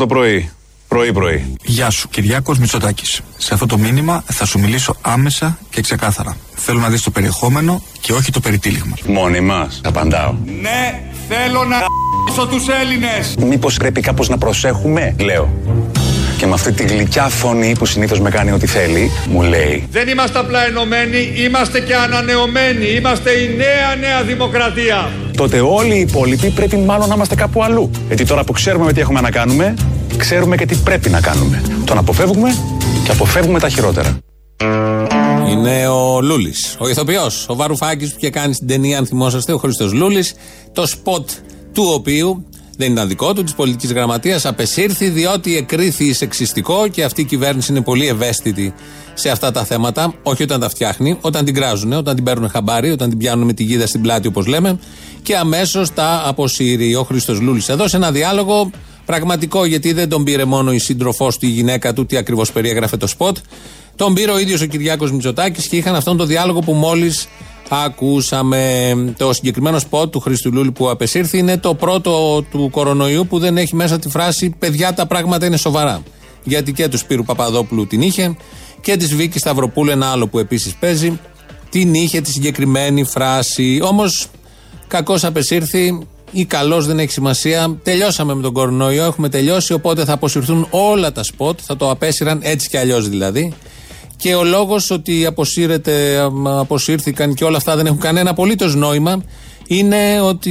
το πρωί. Πρωί-πρωί. Γεια σου, Κυριάκος Μητσοτάκης. Σε αυτό το μήνυμα θα σου μιλήσω άμεσα και ξεκάθαρα. Θέλω να δεις το περιεχόμενο και όχι το περιτύλιγμα. Μόνοι μας. Απαντάω. Ναι, θέλω να ***σω τους Έλληνες. Μήπως πρέπει κάπως να προσέχουμε, λέω. Και με αυτή τη γλυκιά φωνή που συνήθως με κάνει ό,τι θέλει, μου λέει. Δεν είμαστε απλά ενωμένοι, είμαστε και ανανεωμένοι. Είμαστε η νέα νέα δημοκρατία. Τότε όλοι οι υπόλοιποι πρέπει μάλλον να είμαστε κάπου αλλού. Γιατί τώρα που ξέρουμε με τι έχουμε να κάνουμε, ξέρουμε και τι πρέπει να κάνουμε. Τον αποφεύγουμε και αποφεύγουμε τα χειρότερα. Είναι ο Λούλης, ο ηθοποιός, ο Βαρουφάκης που είχε κάνει στην ταινία, αν θυμόσαστε, ο Χρήστος Λούλης. Το σποτ του οποίου δεν ήταν δικό του, της πολιτικής γραμματείας, απεσύρθη διότι εκρίθη σεξιστικό και αυτή η κυβέρνηση είναι πολύ ευαίσθητη σε αυτά τα θέματα. Όχι όταν τα φτιάχνει, όταν την κράζουν, όταν την παίρνουν χαμπάρι, όταν την πιάνουν με τη γίδα στην πλάτη, όπως λέμε, και αμέσως τα αποσύρει ο Χρήστος Λούλης. Εδώ σε ένα διάλογο πραγματικό, γιατί δεν τον πήρε μόνο η σύντροφός του, η γυναίκα του, τι ακριβώς περιέγραφε το σποτ. Τον πήρε ο ίδιος ο Κυριάκος Μητσοτάκης και είχαν αυτόν τον διάλογο που μόλις ακούσαμε. Το συγκεκριμένο σποτ του Χρήστου Λούλη που απεσύρθη είναι το πρώτο του κορονοϊού που δεν έχει μέσα τη φράση Παιδιά, τα πράγματα είναι σοβαρά. Γιατί και του Σπύρου Παπαδόπουλου την είχε και της Βίκης Σταυροπούλου, ένα άλλο που επίσης παίζει, την είχε τη συγκεκριμένη φράση. Όμως, κακώς απεσύρθη ή καλώς δεν έχει σημασία. Τελειώσαμε με τον κορονοϊό, έχουμε τελειώσει. Οπότε θα αποσυρθούν όλα τα σποτ, θα το απέσυραν έτσι κι αλλιώς δηλαδή. Και ο λόγος ότι αποσύρεται, αποσύρθηκαν και όλα αυτά δεν έχουν κανένα απολύτως νόημα είναι ότι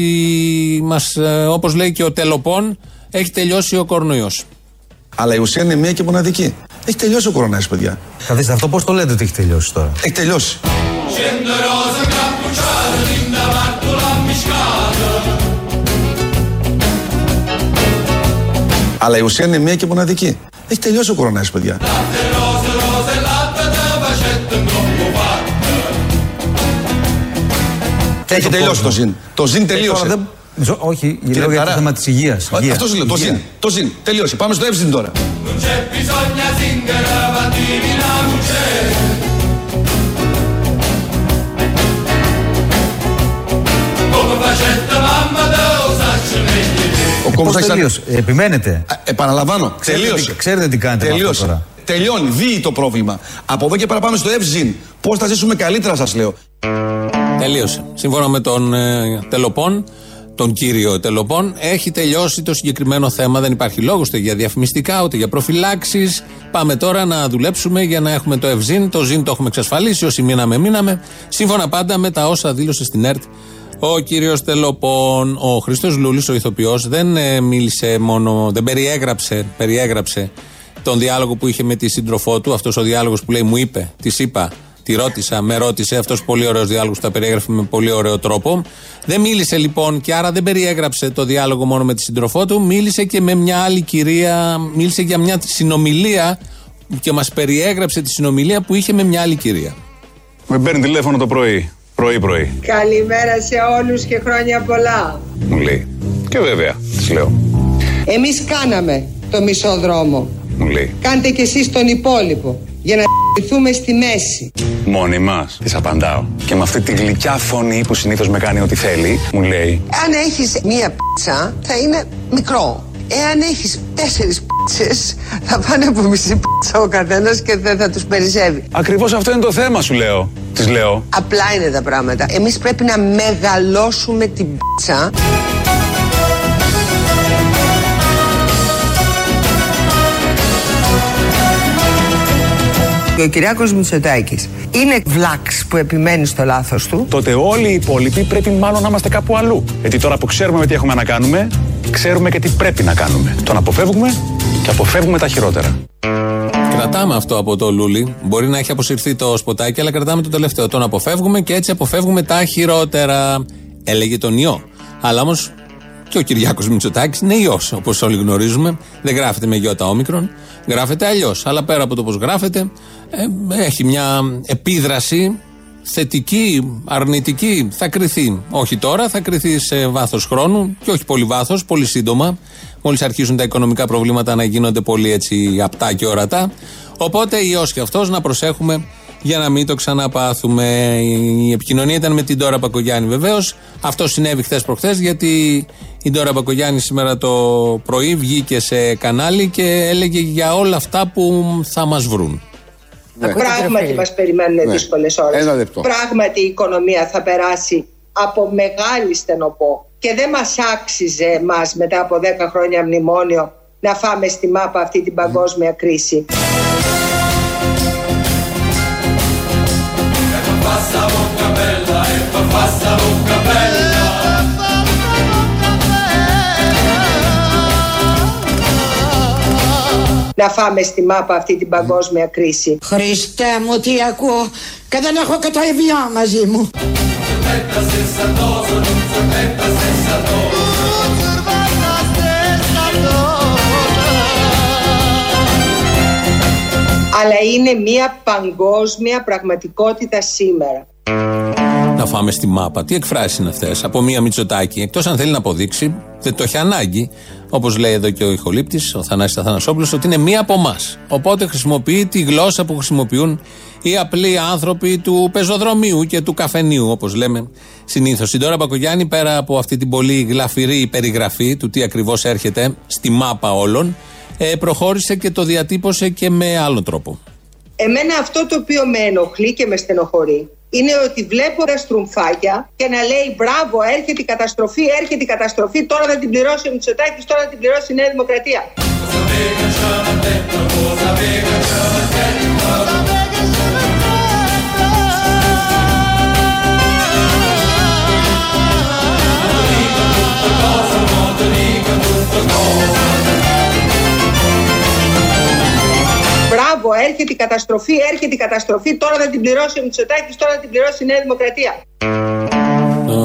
μας, όπως λέει και ο Τελοπών, έχει τελειώσει ο κορονοϊός. Αλλά η ουσία είναι μία και μοναδική. Έχει τελειώσει ο κορονάης, παιδιά. Θα δείτε αυτό πώς το λέτε ότι έχει τελειώσει τώρα; Έχει τελειώσει. Scende rosa cappucciata, linda martola miscata. Αλλά η ουσία είναι μία και μοναδική. Έχει τελειώσει ο κορονάης, παιδιά. Έχει τελειώσει το ζήν. Το ζήν Ε, τώρα τελείωσε. δεν- Μισό- Όχι, Κύριε λέω για το Ταρά. θέμα της υγείας. Αυτός σου λέω, το ζήν. Το ζήν. Τελείωσε. Πάμε στο εύζην τώρα. Non c'è bisogno zingara, battivi la luce. Come facette mamma da osacce meglio. Ο Πώς κόμμα θα έχει. τελείωσε. Επιμένετε. Α, Επαναλαμβάνω. Ξέρετε Τελείωσε. τι- ξέρετε τι κάνετε με αυτό Τελείωσε. τώρα. Τελειώνει. Δει το πρόβλημα. Από εδώ και πέρα πάμε στο εύζην. Πώς θα ζήσουμε καλύτερα, σας λέω. Τελείωσε. Σύμφωνα με τον ε, Τελοπών, τον κύριο Τελοπών, έχει τελειώσει το συγκεκριμένο θέμα. Δεν υπάρχει λόγος ούτε για διαφημιστικά ούτε για προφυλάξεις. Πάμε τώρα να δουλέψουμε για να έχουμε το ευζήν. Το ζήν το έχουμε εξασφαλίσει. Όσοι μείναμε, μείναμε. Σύμφωνα πάντα με τα όσα δήλωσε στην ΕΡΤ ο κύριος Τελοπών. Ο Χρήστο Λούλης, ο ηθοποιός, δεν ε, μίλησε μόνο, δεν περιέγραψε, περιέγραψε τον διάλογο που είχε με τη σύντροφό του. Αυτός ο διάλογος που λέει, μου είπε, της είπα, Τη ρώτησα, με ρώτησε. Αυτός πολύ ωραίος διάλογος τα περιέγραφε με πολύ ωραίο τρόπο. Δεν μίλησε λοιπόν και άρα δεν περιέγραψε το διάλογο μόνο με τη σύντροφό του. Μίλησε και με μια άλλη κυρία. Μίλησε για μια συνομιλία και μας περιέγραψε τη συνομιλία που είχε με μια άλλη κυρία. Με παίρνει τηλέφωνο το πρωί. Πρωί-πρωί. Καλημέρα σε όλους και χρόνια πολλά. Μου λέει. Και βέβαια, της λέω. Εμείς κάναμε το μισό δρόμο. Μου λέει. Κάντε κι εσείς τον υπόλοιπο για να στηθούμε στη μέση. Μόνοι μας. Της απαντάω. Και με αυτή τη γλυκιά φωνή που συνήθως με κάνει ό,τι θέλει, μου λέει. Αν έχεις μία πίτσα θα είναι μικρό. Εάν έχεις τέσσερις πίτσες θα πάνε από μισή πίτσα ο καθένας και δεν θα τους περισσεύει. Ακριβώς αυτό είναι το θέμα, σου λέω. Της λέω. Απλά είναι τα πράγματα. Εμείς πρέπει να μεγαλώσουμε την πίτσα Ο Κυριάκος Μητσοτάκης είναι βλάξ που επιμένει στο λάθος του. Τότε όλοι οι υπόλοιποι πρέπει μάλλον να είμαστε κάπου αλλού. Γιατί τώρα που ξέρουμε με τι έχουμε να κάνουμε, ξέρουμε και τι πρέπει να κάνουμε. Τον αποφεύγουμε και αποφεύγουμε τα χειρότερα. Κρατάμε αυτό από το Λούλι. Μπορεί να έχει αποσυρθεί το σποτάκι, αλλά κρατάμε το τελευταίο. Τον αποφεύγουμε και έτσι αποφεύγουμε τα χειρότερα. Έλεγε τον ιό. Αλλά όμως Και ο Κυριάκος Μητσοτάκης είναι ιό, όπως όλοι γνωρίζουμε. Δεν γράφεται με γιώτα όμικρον, γράφεται αλλιώς. Αλλά πέρα από το πώς γράφεται, ε, έχει μια επίδραση θετική, αρνητική. Θα κρυθεί. Όχι τώρα, θα κρυθεί σε βάθος χρόνου και όχι πολύ βάθος, πολύ σύντομα. Μόλις αρχίσουν τα οικονομικά προβλήματα να γίνονται πολύ έτσι απτά και ορατά. Οπότε ιό και αυτός να προσέχουμε για να μην το ξαναπάθουμε. Η επικοινωνία ήταν με την Τώρα Πακογιάννη βεβαίως. Αυτό συνέβη χθες προχθές γιατί η Τώρα Πακογιάννη σήμερα το πρωί βγήκε σε κανάλι και έλεγε για όλα αυτά που θα μας βρουν. Πράγματι μας περιμένουν Ναι. δύσκολες ώρες. Ένα λεπτό. Πράγματι η οικονομία θα περάσει από μεγάλη στενοπό και δεν μας άξιζε εμάς μετά από 10 χρόνια μνημόνιο να φάμε στη μάπα αυτή την παγκόσμια κρίση. Να φάμε στη μάπα αυτή την παγκόσμια κρίση. Χριστέ μου τι ακούω και δεν έχω και το Εvian μαζί μου. Αλλά είναι μια παγκόσμια πραγματικότητα σήμερα. Να φάμε στη μάπα. Τι εκφράσεις είναι αυτές; Από μία Μητσοτάκη. Εκτός αν θέλει να αποδείξει, δεν το έχει ανάγκη, όπως λέει εδώ και ο ηχολήπτη, ο Θανάσης Αθανασόπουλος, ότι είναι μία από εμάς. Οπότε χρησιμοποιεί τη γλώσσα που χρησιμοποιούν οι απλοί άνθρωποι του πεζοδρομίου και του καφενείου, όπως λέμε συνήθως. Η Ντόρα Μπακογιάννη, πέρα από αυτή την πολύ γλαφυρή περιγραφή του τι ακριβώς έρχεται στη μάπα όλων, ε, προχώρησε και το διατύπωσε και με άλλον τρόπο. Εμένα αυτό το οποίο με ενοχλεί και με στενοχωρεί είναι ότι βλέπω τα στρουμφάκια και να λέει μπράβο έρχεται η καταστροφή, έρχεται η καταστροφή, τώρα θα την πληρώσει ο Μητσοτάκης, τώρα θα την πληρώσει η Νέα Δημοκρατία. Μπράβο, έρχεται η καταστροφή, έρχεται η καταστροφή, τώρα θα την πληρώσει ο Μητσοτάκης, τώρα θα την πληρώσει η Νέα Δημοκρατία.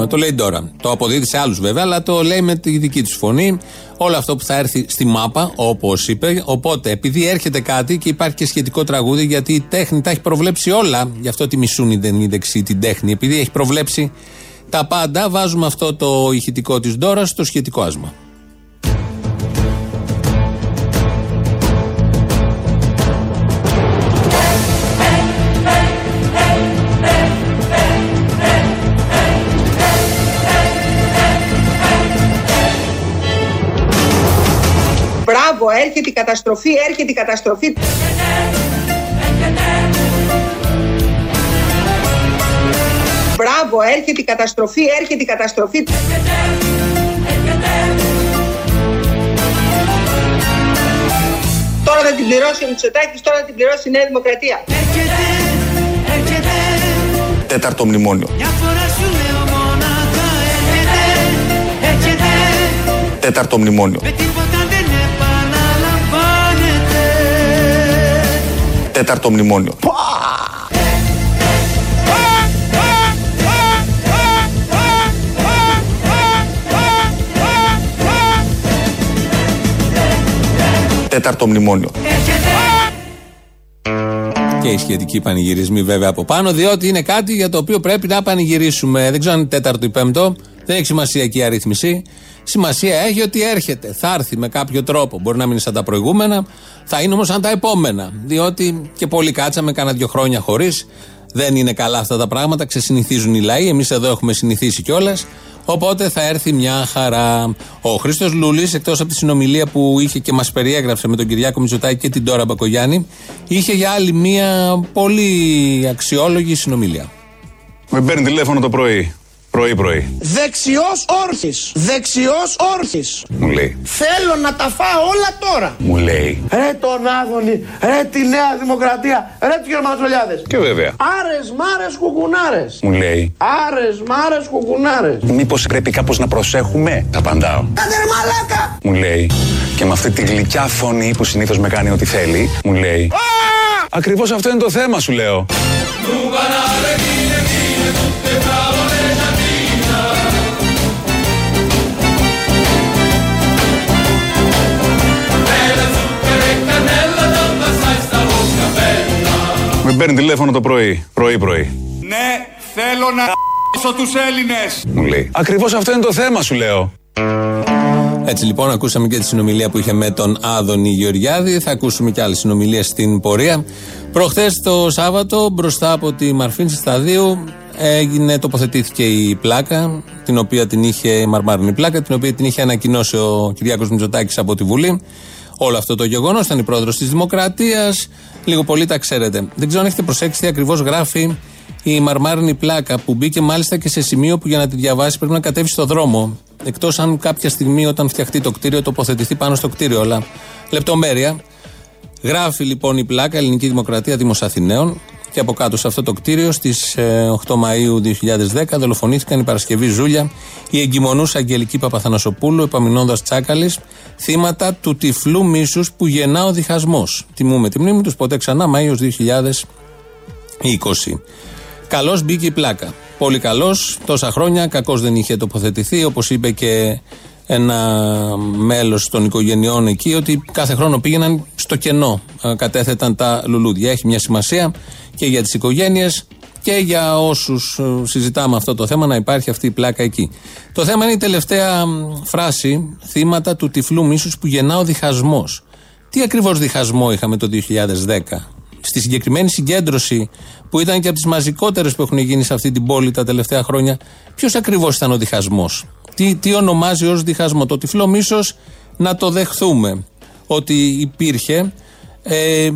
Ε, το λέει τώρα. Το αποδίδει σε άλλους βέβαια, αλλά το λέει με τη δική τους φωνή. Όλο αυτό που θα έρθει στη μάπα, όπως είπε. Οπότε, επειδή έρχεται κάτι και υπάρχει και σχετικό τραγούδι, γιατί η τέχνη τα έχει προβλέψει όλα. Γι' αυτό τη μισούν οι δεν- οι δεξιοί την τέχνη. Επειδή έχει προβλέψει τα πάντα, βάζουμε αυτό το ηχητικό της Ντόρας στο σχετικό άσμα. Μπράβο, έρχεται η καταστροφή, έρχεται η καταστροφή. Μπράβο, έρχεται η καταστροφή, έρχεται η καταστροφή. Τώρα θα την πληρώσει ο Μητσοτάκης, τώρα θα την πληρώσει η Νέα Δημοκρατία. Τέταρτο μνημόνιο. Τέταρτο μνημόνιο. Τέταρτο μνημόνιο. Τέταρτο μνημόνιο. Και οι σχετικοί πανηγυρισμοί βέβαια από πάνω, διότι είναι κάτι για το οποίο πρέπει να πανηγυρίσουμε. Δεν ξέρω αν είναι τέταρτο ή πέμπτο, δεν έχει σημασία εκεί η αρρύθμιση. Σημασία έχει ότι έρχεται, θα έρθει με κάποιο τρόπο. Μπορεί να μην είναι σαν τα προηγούμενα, θα είναι όμως σαν τα επόμενα. Διότι και πολλοί κάτσαμε κάνα δύο χρόνια χωρίς. Δεν είναι καλά αυτά τα πράγματα, ξεσυνηθίζουν οι λαοί. Εμείς εδώ έχουμε συνηθίσει κιόλας. Οπότε θα έρθει μια χαρά. Ο Χρήστος Λούλης, εκτός από τη συνομιλία που είχε και μας περιέγραψε με τον Κυριάκο Μητσοτάκη και την Τώρα Μπακογιάννη, είχε για άλλη μια πολύ αξιόλογη συνομιλία. Με παίρνει τηλέφωνο το πρωί. Πρωί-πρωί. Δεξιός όρθις. Δεξιός όρθις. Μου λέει. Θέλω να τα φάω όλα τώρα. Μου λέει. Ρε τον Άδωνη, ρε τη Νέα Δημοκρατία, ρε τους Γερμανοτζολιάδες. Και βέβαια. Άρες μάρες κουκουνάρες. Μου λέει. Άρες μάρες κουκουνάρες. Μήπως πρέπει κάπως να προσέχουμε; Τα απαντάω. Κάντε ρε μαλάκα. Μου λέει. Και με αυτή τη γλυκιά φωνή που συνήθως με κάνει ό,τι θέλει. Μου λέει. Ακριβώς αυτό είναι το θέμα σου λέω. Παίρνει τηλέφωνο το πρωί, πρωί-πρωί. Ναι, θέλω να ***σω τους Έλληνες. Μου λέει. Ακριβώς αυτό είναι το θέμα, σου λέω. Έτσι λοιπόν, ακούσαμε και τη συνομιλία που είχε με τον Άδωνη Γεωργιάδη. Θα ακούσουμε και άλλε συνομιλίε στην πορεία. Προχθές το Σάββατο, μπροστά από τη Μαρφίνση Σταδίου, έγινε, τοποθετήθηκε η πλάκα, την οποία την είχε, η μαρμάρινη πλάκα, την οποία την είχε ανακοινώσει ο Κυριάκος Μητσοτάκης από τη Βουλή. Όλο αυτό το γεγονός ήταν η πρόεδρος της Δημοκρατίας. Λίγο πολύ τα ξέρετε. Δεν ξέρω αν έχετε προσέξει τι ακριβώς γράφει η μαρμάρινη πλάκα που μπήκε μάλιστα και σε σημείο που για να τη διαβάσει πρέπει να κατέβει στο δρόμο. Εκτός αν κάποια στιγμή όταν φτιαχτεί το κτίριο τοποθετηθεί πάνω στο κτίριο. Αλλά λεπτομέρεια. Γράφει λοιπόν η πλάκα Ελληνική Δημοκρατία Δήμος Αθηναίων και από κάτω σε αυτό το κτίριο στις 8 Μαου 2010 δολοφονήθηκαν η Παρασκευή Ζούλια, η εγκυμονούσα Αγγελική Παπαθανασοπούλου, επαμεινώντας Τσάκαλης, θύματα του τυφλού μίσους που γεννά ο διχασμός. Τιμούμε τη μνήμη τους ποτέ ξανά Μάιος 2020. Καλώ μπήκε η πλάκα. Πολύ καλώ. Τόσα χρόνια κακώ δεν είχε τοποθετηθεί. Όπως είπε και ένα μέλος των οικογενειών εκεί, ότι κάθε χρόνο πήγαιναν στο κενό. ε, Κατέθεταν τα λουλούδια. Έχει μια σημασία και για τις οικογένειες και για όσους συζητάμε αυτό το θέμα να υπάρχει αυτή η πλάκα εκεί. Το θέμα είναι η τελευταία μ, φράση, θύματα του τυφλού μίσους που γεννά ο διχασμός. Τι ακριβώς διχασμό είχαμε το 2010. Στη συγκεκριμένη συγκέντρωση που ήταν και από τις μαζικότερες που έχουν γίνει σε αυτή την πόλη τα τελευταία χρόνια, ποιος ακριβώς ήταν ο διχασμός; Τι, τι ονομάζει ως διχασμό. Το τυφλό μίσος να το δεχθούμε ότι υπήρχε. Ε,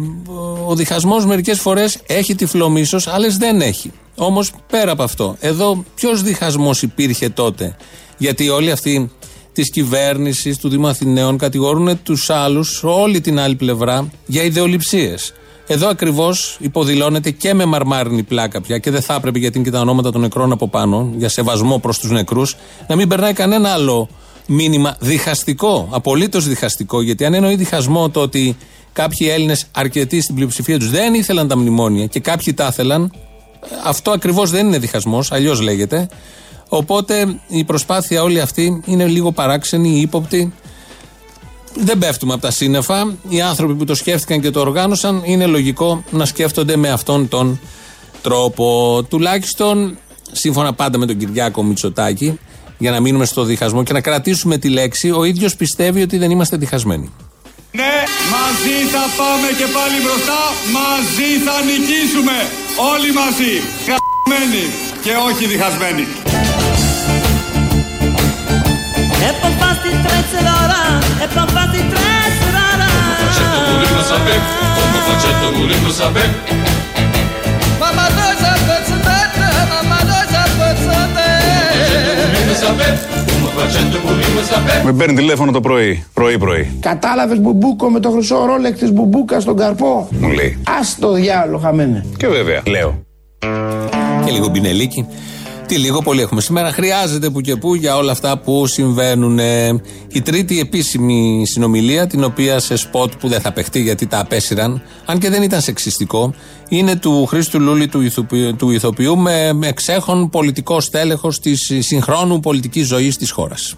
ο διχασμός μερικές φορές έχει τυφλό μίσος, άλλες δεν έχει. Όμως πέρα από αυτό, εδώ ποιος διχασμός υπήρχε τότε; Γιατί όλοι αυτοί της κυβέρνησης του Δήμου Αθηναίων κατηγορούν τους άλλους, όλη την άλλη πλευρά, για ιδεολειψίες. Εδώ ακριβώς υποδηλώνεται και με μαρμάρινη πλάκα πια και δεν θα έπρεπε γιατί είναι και τα ονόματα των νεκρών από πάνω, για σεβασμό προς τους νεκρούς, να μην περνάει κανένα άλλο μήνυμα διχαστικό, απολύτως διχαστικό. Γιατί αν εννοεί διχασμό το ότι κάποιοι Έλληνες, αρκετοί στην πλειοψηφία τους, δεν ήθελαν τα μνημόνια και κάποιοι τα ήθελαν, αυτό ακριβώς δεν είναι διχασμός, αλλιώς λέγεται. Οπότε η προσπάθεια όλη αυτή είναι λίγο παράξενη, ύποπτη. Δεν πέφτουμε από τα σύννεφα. Οι άνθρωποι που το σκέφτηκαν και το οργάνωσαν είναι λογικό να σκέφτονται με αυτόν τον τρόπο. Τουλάχιστον σύμφωνα πάντα με τον Κυριάκο Μητσοτάκη, για να μείνουμε στο διχασμό και να κρατήσουμε τη λέξη, ο ίδιος πιστεύει ότι δεν είμαστε διχασμένοι. Ναι, μαζί θα πάμε και πάλι μπροστά, μαζί θα νικήσουμε. Όλοι μαζί, χαμένοι και όχι διχασμένοι. Με παίρνει τηλέφωνο το πρωί. Πρωί-πρωί. Κατάλαβε μπουμπούκο με το χρυσό ρόλεκ τη μπουμπούκα στον καρπό. Μου λέει. Α το διάλογο χαμένε. Και βέβαια. Λέω. Και λίγο μπινέλικη. Τι λίγο πολύ έχουμε σήμερα. Χρειάζεται που και που για όλα αυτά που συμβαίνουν. Ε, Η τρίτη επίσημη συνομιλία, την οποία σε σποτ που δεν θα παιχτεί γιατί τα απέσυραν, αν και δεν ήταν σεξιστικό, είναι του Χρήστου Λούλη του ηθοποιού, του ηθοποιού με, με εξέχον πολιτικό στέλεχος της συγχρόνου πολιτικής ζωής της χώρας.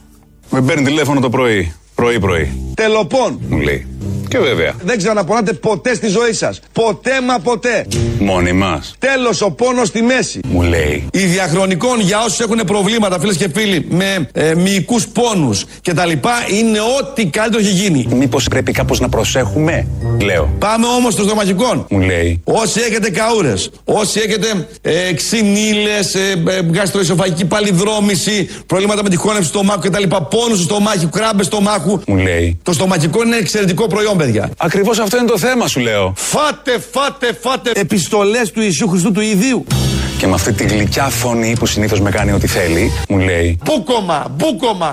Με παίρνει τηλέφωνο το πρωί, πρωί-πρωί. Τελοπών. Μου λέει. Και βέβαια. Δεν ξαναπονάτε ποτέ στη ζωή σας. Ποτέ μα ποτέ. Μόνοι μας. Τέλος ο πόνος στη μέση. Μου λέει. Η διαχρονικών για όσους έχουν προβλήματα, φίλες και φίλοι, με ε, μυϊκούς πόνους κτλ. είναι ό,τι καλύτερο έχει γίνει. Μήπως πρέπει κάπως να προσέχουμε, λέω. Πάμε όμως στο στομαχικών. Μου λέει. Όσοι έχετε καούρες, όσοι έχετε ε, ξυνήλες, ε, ε, γαστροϊσοφαγική παλιδρόμηση, προβλήματα με τη χώνευση του στομάχου κτλ. Πόνους στο στομάχι, κράμπες στομάχου. Μου λέει. Το στομαχικό είναι εξαιρετικό προϊόν, παιδιά. Ακριβώς αυτό είναι το θέμα, σου λέω. Φάτε, φάτε, φάτε επιστολές του Ιησού Χριστού του Ιδίου. Και με αυτή τη γλυκιά φωνή που συνήθως με κάνει ό,τι θέλει, μου λέει. Μπούκομα, μπούκομα.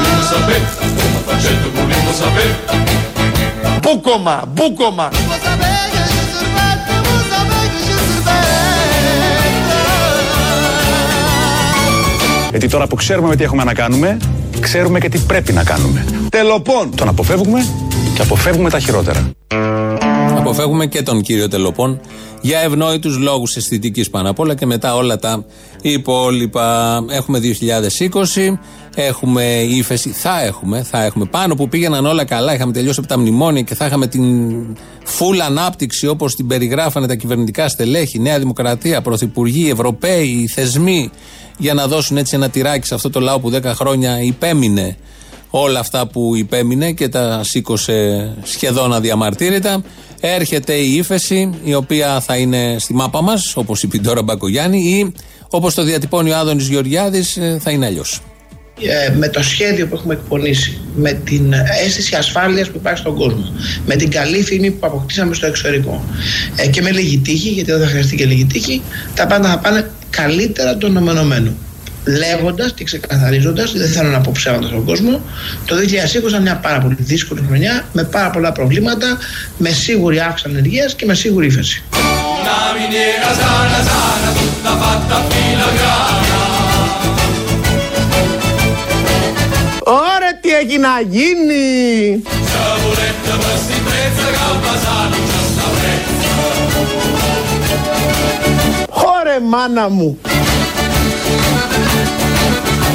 Volendo sapere, come facendo volendo sapere. Μπούκομα, μπούκομα. Γιατί τώρα που ξέρουμε με τι έχουμε να κάνουμε, ξέρουμε και τι πρέπει να κάνουμε. Τελοπών. Τον αποφεύγουμε και αποφεύγουμε τα χειρότερα. Αποφεύγουμε και τον κύριο Τελοπών Για ευνόητους λόγους αισθητικής πάνω απ' όλα και μετά όλα τα υπόλοιπα. Έχουμε 2020, έχουμε ύφεση, θα έχουμε, θα έχουμε. Πάνω που πήγαιναν όλα καλά, είχαμε τελειώσει από τα μνημόνια και θα είχαμε την φουλ ανάπτυξη όπως την περιγράφανε τα κυβερνητικά στελέχη, Νέα Δημοκρατία, Πρωθυπουργοί, Ευρωπαίοι, θεσμοί, για να δώσουν έτσι ένα τυράκι σε αυτό το λαό που 10 χρόνια υπέμεινε όλα αυτά που υπέμεινε και τα σήκωσε σχεδόν αδιαμαρτύρητα. Έρχεται η ύφεση, η οποία θα είναι στη μάπα μας, όπως είπε τώρα Μπακογιάννη, ή όπως το διατυπώνει ο Άδωνης Γεωργιάδης, θα είναι αλλιώς. Ε, με το σχέδιο που έχουμε εκπονήσει, με την αίσθηση ασφάλειας που υπάρχει στον κόσμο, με την καλή φήμη που αποκτήσαμε στο εξωτερικό ε, και με λίγη τύχη, γιατί δεν θα χρειαστεί και λίγη τύχη, τα πάντα θα πάνε καλύτερα των αναμενωμένων λέγοντας και ξεκαθαρίζοντας, δεν θέλω να πω ψέματα στον κόσμο, το 2020 ήταν μια πάρα πολύ δύσκολη χρονιά με πάρα πολλά προβλήματα, με σίγουρη αύξηση ανεργίας και με σίγουρη ύφεση. Ωραία, τι έχει να γίνει! Ωρε μάνα μου!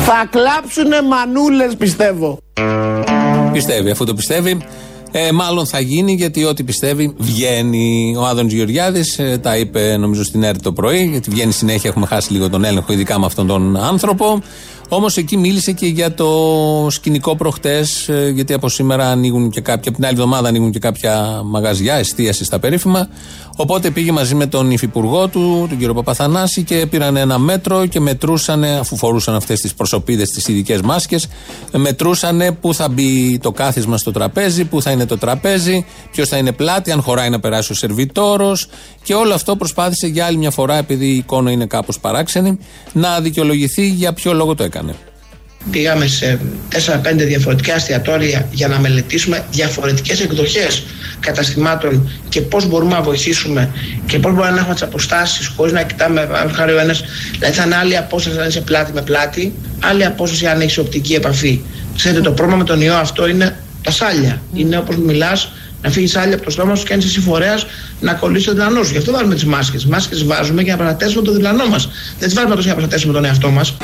Θα κλάψουνε μανούλες πιστεύω. Πιστεύει, αφού το πιστεύει, ε, μάλλον θα γίνει γιατί ό,τι πιστεύει βγαίνει. Ο Άδωνης Γεωργιάδης ε, τα είπε νομίζω στην ΕΡΤ το πρωί, γιατί βγαίνει συνέχεια. Έχουμε χάσει λίγο τον έλεγχο, ειδικά με αυτόν τον άνθρωπο. Όμως εκεί μίλησε και για το σκηνικό προχτές, ε, γιατί από σήμερα ανοίγουν και κάποια, από την άλλη εβδομάδα ανοίγουν και κάποια μαγαζιά εστίασης στα περίφημα. Οπότε πήγε μαζί με τον υφυπουργό του, τον κύριο Παπαθανάση, και πήραν ένα μέτρο και μετρούσαν, αφού φορούσαν αυτές τις προσωπίδες, τις ειδικές μάσκες, μετρούσαν πού θα μπει το κάθισμα στο τραπέζι, πού θα είναι το τραπέζι, ποιος θα είναι πλάτη, αν χωράει να περάσει ο σερβιτόρος. Και όλο αυτό προσπάθησε για άλλη μια φορά, επειδή η εικόνα είναι κάπως παράξενη, να δικαιολογηθεί για ποιο λόγο το έκανε. Πήγαμε σε 4-5 διαφορετικά εστιατόρια για να μελετήσουμε διαφορετικές εκδοχές καταστημάτων και πώς μπορούμε να βοηθήσουμε και πώς μπορούμε να έχουμε τις αποστάσεις χωρίς να κοιτάμε αν χάρη ο ένας δηλαδή θα είναι άλλη απόσταση αν είσαι πλάτη με πλάτη άλλη απόσταση αν έχεις οπτική επαφή. Ξέρετε το πρόβλημα με τον ιό αυτό είναι τα σάλια. Είναι όπως μιλάς να φύγεις άλλη από το στόμα σου και αν είσαι φορέας να κολλήσει το διπλανός σου. Γι' αυτό βάλουμε τις μάσκες. Μάσκες βάζουμε για να προστατεύσουμε το διπλανό μας. Δεν τις βάλουμε τόσο για να προστατεύσουμε τον εαυτό μας.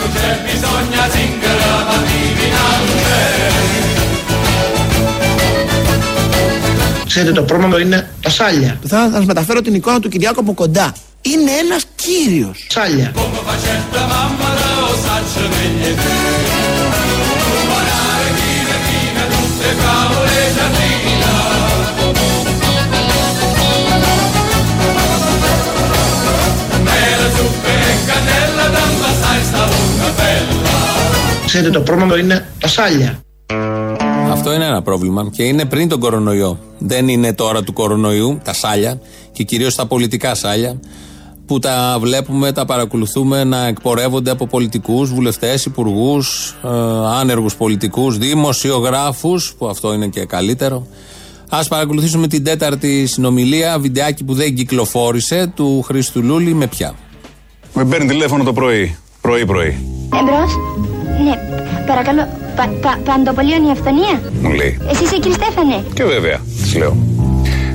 Ξέρετε, το πρόβλημα είναι τα σάλια. Θα, θα σας μεταφέρω την εικόνα του Κυριάκου από κοντά. Είναι ένας κύριος. Σάλια. Ξέρετε, το πρόβλημα είναι τα σάλια. Αυτό είναι ένα πρόβλημα και είναι πριν τον κορονοϊό. Δεν είναι τώρα του κορονοϊού, τα σάλια και κυρίως τα πολιτικά σάλια που τα βλέπουμε, τα παρακολουθούμε να εκπορεύονται από πολιτικούς, βουλευτές, υπουργούς, ε, άνεργους πολιτικούς, δημοσιογράφους, που αυτό είναι και καλύτερο. Α παρακολουθήσουμε την τέταρτη συνομιλία, βιντεάκι που δεν κυκλοφόρησε, του Χρήστου Λούλη με πια. Με παίρνει τηλέφωνο το πρωί. Πρωί-πρωί. Εμπρός. Ναι, παρακαλώ. Πα, πα, παντοπολίων η αυθονία. Μου λέει. Εσύ είσαι κύριε Στέφανε. Και βέβαια, της λέω.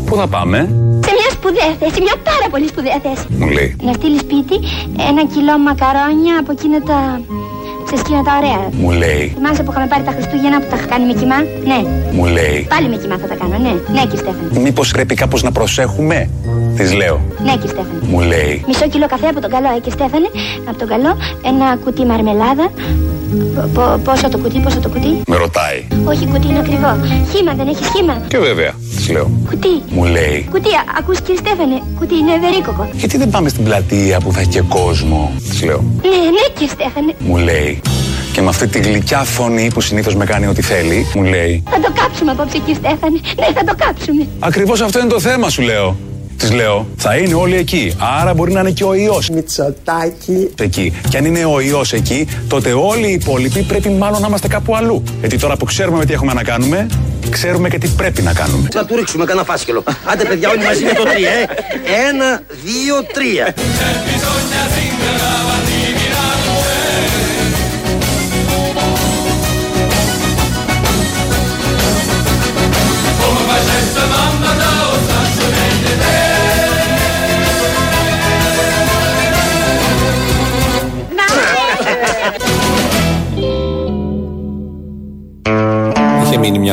Πού θα πάμε, Σε μια σπουδαία θέση, μια πάρα πολύ σπουδαία θέση. μου λέει. Να στείλεις σπίτι ένα κιλό μακαρόνια από εκείνα τα. Σε εκείνα τα ωραία. Μου λέει. Θυμάσαι που είχαμε πάρει τα Χριστούγεννα που τα είχα κάνει με κοιμά. Ναι. Μου λέει. Πάλι με κοιμά θα τα κάνω, ναι. Ναι, κύριε Στέφανε. Μήπως πρέπει κάπως να προσέχουμε, της λέω. Ναι, κύριε Στέφανε. Μου λέει. Μισό κιλό καφέ από τον καλό, ε, κύριε Στέφανε. Από τον καλό, ένα κουτί μαρμελάδα. Πο- πο- πόσο το κουτί, πόσο το κουτί; Με ρωτάει. Όχι, κουτί είναι ακριβό. Χήμα, δεν έχει χήμα. Και βέβαια, της λέω. Κουτί. Μου λέει. Κουτί, α- ακούς κύριε Στέφανε. Κουτί είναι ευερίκοκο. Γιατί δεν πάμε στην πλατεία που θα έχει και κόσμο, της λέω. Ναι, ναι, κύριε Στέφανε. Μου λέει. Και με αυτή τη γλυκιά φωνή που συνήθως με κάνει ό,τι θέλει, μου λέει. Θα το κάψουμε απόψε, κύριε Στέφανε. Ναι, θα το κάψουμε. Ακριβώς αυτό είναι το θέμα, σου λέω. Της λέω, θα είναι όλοι εκεί. Άρα μπορεί να είναι και ο ιός. Μητσοτάκι. Εκεί. Και αν είναι ο ιός εκεί, τότε όλοι οι υπόλοιποι πρέπει μάλλον να είμαστε κάπου αλλού. Γιατί τώρα που ξέρουμε με τι έχουμε να κάνουμε, ξέρουμε και τι πρέπει να κάνουμε. Να του ρίξουμε κανένα φάσκελο. Άντε παιδιά όλοι μαζί με το τρία, ε. Ένα, δύο, τρία.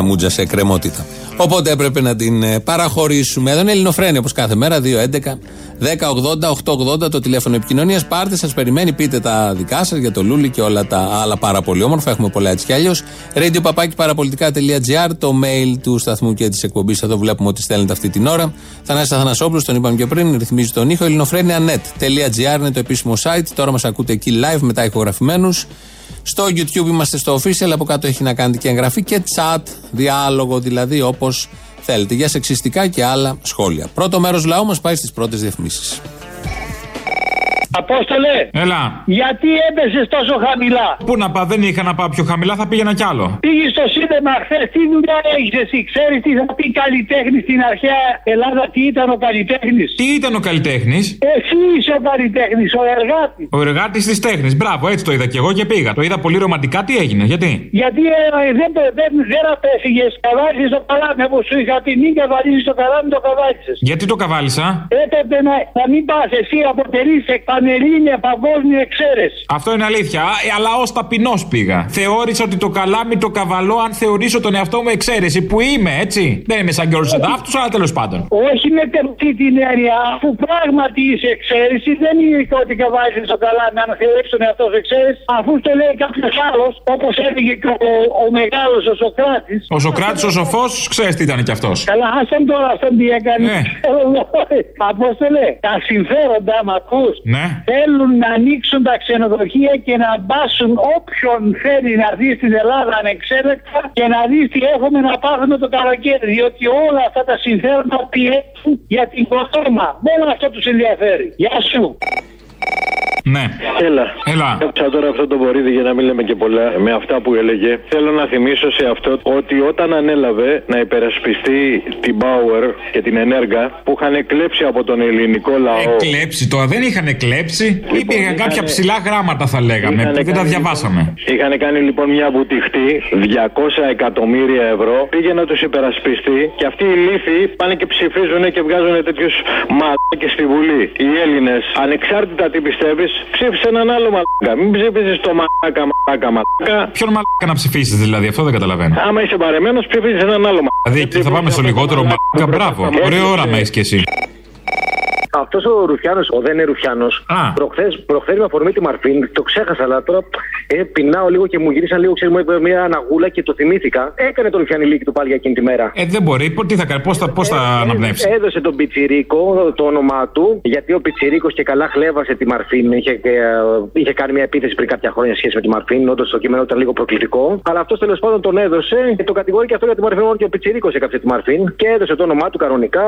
Μούτζα σε κρεμότητα. Οπότε έπρεπε να την ε, παραχωρήσουμε. Εδώ είναι Ελληνοφρένη όπως κάθε μέρα, 2.11 1080-880 το τηλέφωνο επικοινωνίας. Πάρτε, σας περιμένει, πείτε τα δικά σας για το Λούλι και όλα τα άλλα πάρα πολύ όμορφα. Έχουμε πολλά έτσι κι αλλιώς. radio το mail του σταθμού και της εκπομπής. Εδώ βλέπουμε ότι στέλνετε αυτή την ώρα. Θανάσης Αθανασόπουλος, τον είπαμε και πριν, ρυθμίζει τον ήχο. Ελληνοφρένια.net είναι το επίσημο site. Τώρα μας ακούτε εκεί live μετά ηχογραφημένους. Στο YouTube είμαστε στο official, από κάτω έχει να κάνετε και εγγραφή και chat, διάλογο δηλαδή όπως θέλετε για σεξιστικά και άλλα σχόλια. Πρώτο μέρος λαού μας πάει στις πρώτες διαφημίσεις. Απόστολε! Έλα. Γιατί έπεσες τόσο χαμηλά; Πού να πάω, δεν είχα να πάω πιο χαμηλά, θα πήγαινα κι άλλο. Πήγες στο σύνδεμα χθες, τι δουλειά έχεις εσύ, ξέρεις τι θα πει καλλιτέχνη στην αρχαία Ελλάδα, τι ήταν ο καλλιτέχνης; Τι ήταν ο καλλιτέχνης; Εσύ είσαι ο καλλιτέχνης, ο εργάτης. Ο εργάτης της τέχνης, μπράβο, έτσι το είδα κι εγώ και πήγα. Το είδα πολύ ρομαντικά, τι έγινε, γιατί; Γιατί ε, δεν, δεν, δεν απέφυγες, καβάλισες το καλάμι, όπως σου είχα πει, μην καβαλίζεις το καλάμι, το καβάλισες. Γιατί το καβάλισα; Έπρεπε να, να μην πας, εσύ αποτελεί πανελλήνια παγκόσμια εξαίρεση. Αυτό είναι αλήθεια, ε, αλλά ως ταπεινός πήγα. Θεώρησα ότι το καλάμι το καβαλώ αν θεωρήσω τον εαυτό μου εξαίρεση που είμαι, έτσι. Δεν είμαι σαν και όλου εδάφτου, αλλά τέλος πάντων. Όχι με αυτή την έννοια, αφού πράγματι είσαι εξαίρεση, δεν είναι και ότι καβάζεις το καλάμι αν θεωρήσει τον εαυτό σου εξαίρεση, αφού το λέει κάποιος άλλος, όπως έλεγε και ο, ο μεγάλος ο Σοκράτης. Ο Σοκράτης ο σοφός, ξέρεις τι ήταν κι αυτός. Καλά, άσαν τώρα αυτόν τι έκανε. Ναι. Απόστολε, τα συμφέροντα, μ' ακούς, Ναι. Θέλουν να ανοίξουν τα ξενοδοχεία και να μπάσουν όποιον θέλει να δει στην Ελλάδα ανεξέλεκτα και να δει τι έχουμε να πάθουμε το καλοκαίρι. Διότι όλα αυτά τα συμφέροντα πιέζουν για την κοθόμα. Μόνο αυτό τους ενδιαφέρει. Γεια σου. Ναι. Έλα. Έλα. Άκουσα τώρα αυτό το βορίδι για να μην λέμε και πολλά με αυτά που έλεγε. Θέλω να θυμίσω σε αυτό ότι όταν ανέλαβε να υπερασπιστεί την Bauer και την Ενέργα που είχαν κλέψει από τον ελληνικό λαό. Εκλέψει τώρα, δεν είχαν κλέψει. Λοιπόν, Υπήρχαν είχανε- κάποια ψηλά γράμματα, θα λέγαμε. Είχανε που δεν τα κάνει- διαβάσαμε. Είχαν κάνει λοιπόν μια βουτυχτή 200 εκατομμύρια ευρώ. Πήγε να τους υπερασπιστεί και αυτοί οι λύθοι πάνε και ψηφίζουν και βγάζουν τέτοιους μαλάκες στη Βουλή. Οι Έλληνες, ανεξάρτητα τι πιστεύεις, ψήφισες έναν άλλο μαλάκα. Μην ψήφιζε το μαλάκα, μαλάκα, μαλάκα. Ποιον μαλάκα να ψηφίσεις δηλαδή, αυτό δεν καταλαβαίνω. Άμα είσαι παρεμένος, ψήφιζε έναν άλλο μαλάκα. Δηλαδή εκεί θα πάμε στο λιγότερο μαλάκα, μπράβο. Ωραίο όραμα έχει κι εσύ. Αυτός ο Ρουφιάνος, ο δεν είναι Ρουφιάνος, προχθέ με αφορμή τη Μαρφίν, το ξέχασα, αλλά τώρα ε, πεινάω λίγο και μου γύρισαν λίγο, ξέρεις, μου είπε μια αναγούλα και το θυμήθηκα. Έκανε το Ρουφιανιλίκη του πάλι για εκείνη τη μέρα. Ε, δεν μπορεί. Πο- Τι θα κάνει, πώς θα, πώς θα αναπνεύσει; Έδωσε τον Πιτσιρίκο το όνομά του, γιατί ο Πιτσιρίκος και καλά χλέβασε τη Μαρφίν. Είχε, ε, είχε κάνει μια επίθεση πριν κάποια χρόνια σχέση με τη Μαρφίν, όντως το κείμενο ήταν λίγο προκλητικό. Αλλά αυτός τέλος πάντων τον έδωσε και το κατηγορεί και αυτό για τη Μαρφίν, μόνο και ο Πιτσιρίκος έκαψε τη Μαρφίν και έδωσε το όνομά του κανονικά,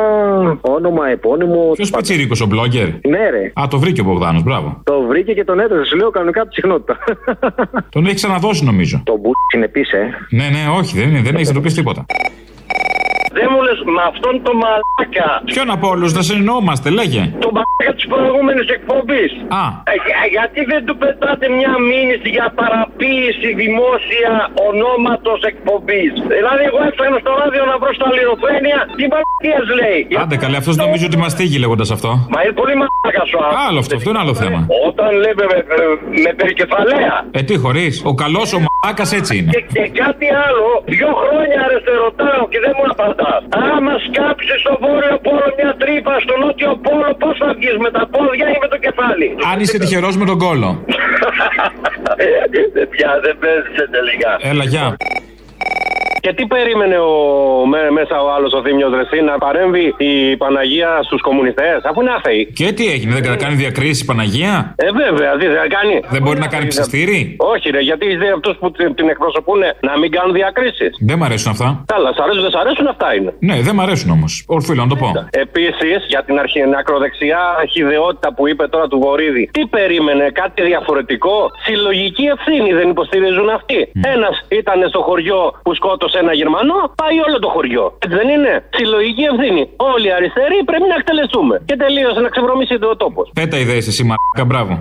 όνομα, επώνυμο. Ποιος Πιτσίρικο, ο blogger; Ναι, ρε. Α, το βρήκε ο Μπογδάνος, μπράβο. Το βρήκε και τον έδωσε, σου λέω κανονικά από τη συχνότητα. Τον έχει ξαναδώσει νομίζω. Το μπου είναι πίσω, ε. Ναι, ναι, όχι, δεν, είναι, δεν έχει να το πει τίποτα. Δεν μου λες με αυτόν τον μαλάκα. Ποιον από όλους, να συνεννοούμαστε, λέγε. Τον μαλάκα της προηγούμενης εκπομπής. Α. γιατί δεν του πετάτε μια μήνυση για παραποίηση δημόσια ονόματος εκπομπής; Δηλαδή, εγώ έφτανα στο ράδιο να βρω στα λιροφρένια τι μαλακίε λέει. Άντε καλέ, αυτός νομίζω ότι μας τύγει λέγοντας αυτό. Μα είναι πολύ μαλάκα σου Άλλο αυτό, αυτό είναι άλλο θέμα. Όταν λέμε με, με περικεφαλαία. Ε, τι χωρίς. Ο καλός ο μαλάκας έτσι είναι. Και, και κάτι άλλο, δύο χρόνια ρε σε ρωτάω και δεν μου απαντά. Άμα σκάψεις στο βόρειο πόλο μια τρύπα, στο νότιο πόλο, πώς θα βγεις με τα πόδια ή με το κεφάλι; Αν είσαι τυχερός με τον κόλο. Δεν πια, δεν παίζει τελικά. Έλα, γεια. Και τι περίμενε ο, με, μέσα ο άλλος ο Θήμιος Δρεσί να παρέμβει η Παναγία στους κομμουνιστές, αφού είναι άθεοι. Και τι έγινε, δεν κάνει διακρίσεις η Παναγία; Ε, βέβαια, τι θα κάνει. Δεν μπορεί να κάνει ψιστήρι; Όχι, ρε, γιατί είδε αυτούς που την την εκπροσωπούν να μην κάνουν διακρίσεις. Δεν μ' αρέσουν αυτά. Καλά, σ' αρέσουν, δεν σ' αρέσουν, αυτά είναι. Ναι, δεν μ' αρέσουν όμως. Ορφίλω να το πω. Επίσης, για την αρχή, ακροδεξιά χιδεότητα που είπε τώρα του Βορύδη, τι περίμενε, κάτι διαφορετικό; Συλλογική ευθύνη δεν υποστηρίζουν αυτοί. Ένας ήταν στο χωριό που σκότωσε ένα Γερμανό, πάει όλο το χωριό. Έτσι δεν είναι; Συλλογική ευθύνη. Όλοι οι αριστεροί πρέπει να εκτελεστούμε. Και τελείωσε να ξεβρωμίσει ο τόπος. Πέτα ιδέε εσύ, μαλάκα, μπράβο.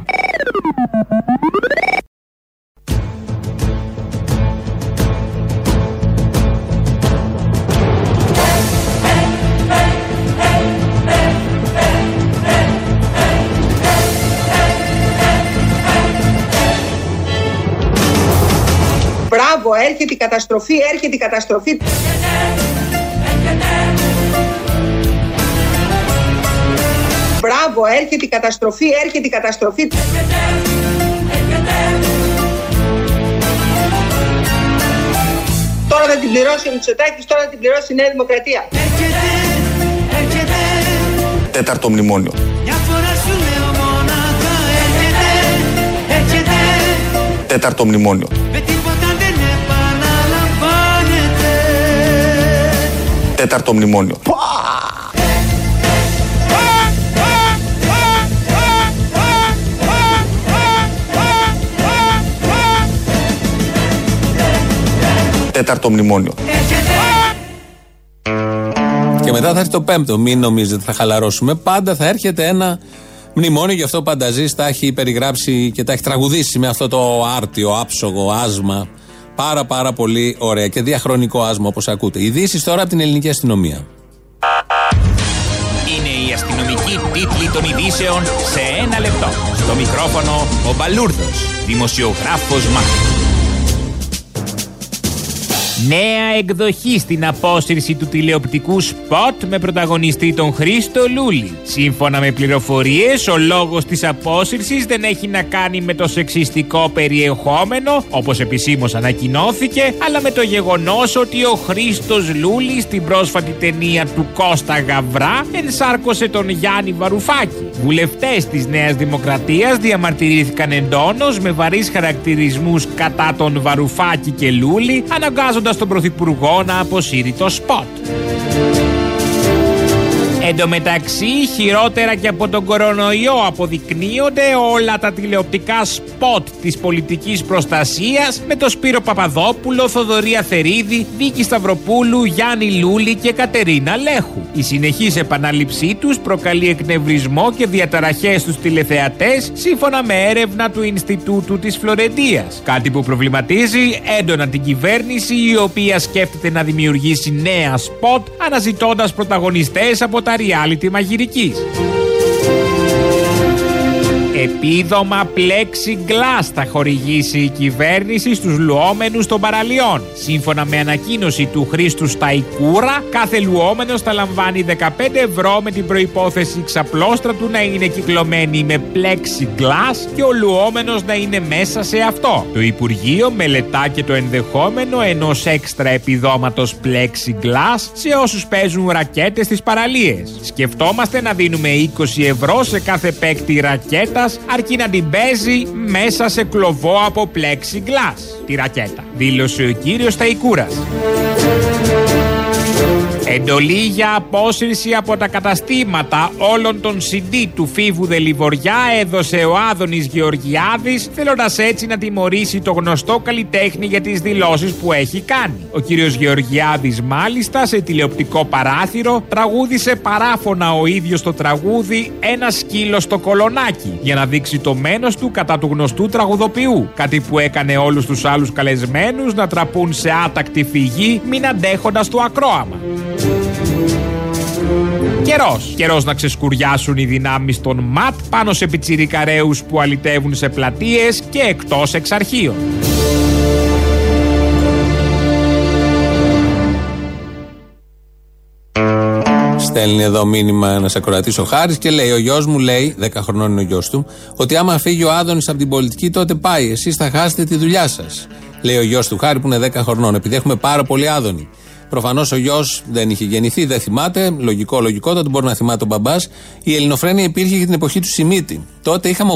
Μπράβο Μπράβο, έρχεται η καταστροφή, έρχεται η καταστροφή. Μπράβο, έρχεται η καταστροφή, έρχεται η καταστροφή. Τώρα θα την πληρώσει ο Μητσοτάκης, τώρα θα την πληρώσει η Νέα Δημοκρατία. Τέταρτο μνημόνιο. Τέταρτο μνημόνιο. Τέταρτο μνημόνιο. Τέταρτο μνημόνιο. Και μετά θα έρθει το πέμπτο. Μην νομίζετε θα χαλαρώσουμε. Πάντα θα έρχεται ένα μνημόνιο. Γι' αυτό ο Πανταζής τα έχει περιγράψει και τα έχει τραγουδήσει με αυτό το άρτιο, άψογο, άσμα. Πάρα πάρα πολύ ωραία και διαχρονικό άσμα όπως ακούτε. Ειδήσεις τώρα από την ελληνική αστυνομία. Είναι η αστυνομική τίτλη των ειδήσεων σε ένα λεπτό. Στο μικρόφωνο ο Μπαλούρδος, δημοσιογράφος Μάρκος. Νέα εκδοχή στην απόσυρση του τηλεοπτικού σποτ με πρωταγωνιστή τον Χρήστο Λούλη. Σύμφωνα με πληροφορίες, ο λόγος της απόσυρσης δεν έχει να κάνει με το σεξιστικό περιεχόμενο, όπως επισήμως ανακοινώθηκε, αλλά με το γεγονός ότι ο Χρήστος Λούλη στην πρόσφατη ταινία του Κώστα Γαβρά ενσάρκωσε τον Γιάννη Βαρουφάκη. Βουλευτές της Νέας Δημοκρατίας διαμαρτυρήθηκαν εντόνως με βαρείς χαρακτηρισμούς κατά τον Βαρουφάκη και Λούλη, αναγκάζοντας τον Πρωθυπουργό να αποσύρει το σποτ. Εν τω μεταξύ, χειρότερα και από τον κορονοϊό αποδεικνύονται όλα τα τηλεοπτικά σποτ της πολιτικής προστασίας με το Σπύρο Παπαδόπουλο, Θοδωρή Αθερίδη, Βίκη Σταυροπούλου, Γιάννη Λούλη και Κατερίνα Λέχου. Η συνεχής επανάληψή τους προκαλεί εκνευρισμό και διαταραχές στους τηλεθεατές σύμφωνα με έρευνα του Ινστιτούτου της Φλωρεντίας. Κάτι που προβληματίζει έντονα την κυβέρνηση η οποία σκέφτεται να δημιουργήσει νέα σποτ αναζητώντας πρωταγωνιστές από τα reality μαγειρικής. Επίδομα plexiglass θα χορηγήσει η κυβέρνηση στους λουόμενους των παραλιών. Σύμφωνα με ανακοίνωση του Χρήστου Σταϊκούρα, κάθε λουόμενος θα λαμβάνει 15 ευρώ με την προϋπόθεση η ξαπλώστρα του να είναι κυκλωμένη με plexiglass και ο λουόμενος να είναι μέσα σε αυτό. Το Υπουργείο μελετά και το ενδεχόμενο ενός έξτρα επιδόματος plexiglass σε όσους παίζουν ρακέτες στις παραλίες. Σκεφτόμαστε να δίνουμε 20 ευρώ σε κάθε παίκτη ρακέτας αρκεί να την παίζει μέσα σε κλωβό από plexiglass τη ρακέτα, δήλωσε ο κύριος Ταϊκούρας. Εντολή για απόσυρση από τα καταστήματα όλων των CD του Φίβου Δελιβοριά έδωσε ο Άδωνης Γεωργιάδης θέλοντας έτσι να τιμωρήσει το γνωστό καλλιτέχνη για τις δηλώσεις που έχει κάνει. Ο κύριος Γεωργιάδης μάλιστα σε τηλεοπτικό παράθυρο τραγούδισε παράφωνα ο ίδιος το τραγούδι «Ένα σκύλο στο κολονάκι» για να δείξει το μένος του κατά του γνωστού τραγουδοποιού. Κάτι που έκανε όλους τους άλλους καλεσμένους να τραπούν σε άτακτη φυγή μην αντέχοντας το ακρόαμα. Καιρός. Καιρός να ξεσκουριάσουν οι δυνάμεις των ΜΑΤ πάνω σε πιτσιρικαρέους που αλυτεύουν σε πλατείες και εκτός εξαρχείων. Στέλνει εδώ μήνυμα ένας ακροατής ο Χάρης και λέει: Ο γιος μου λέει, 10 χρονών είναι ο γιος του, ότι άμα φύγει ο Άδωνης από την πολιτική, τότε πάει. Εσείς θα χάσετε τη δουλειά σας. Λέει ο γιος του Χάρη που είναι 10 χρονών, επειδή έχουμε πάρα πολύ Άδωνη. Προφανώς ο γιος δεν είχε γεννηθεί, δεν θυμάται. Λογικό, λογικό, τότε μπορεί να θυμάται ο μπαμπάς. Η ελληνοφρένεια υπήρχε και την εποχή του Σιμίτη. Τότε είχαμε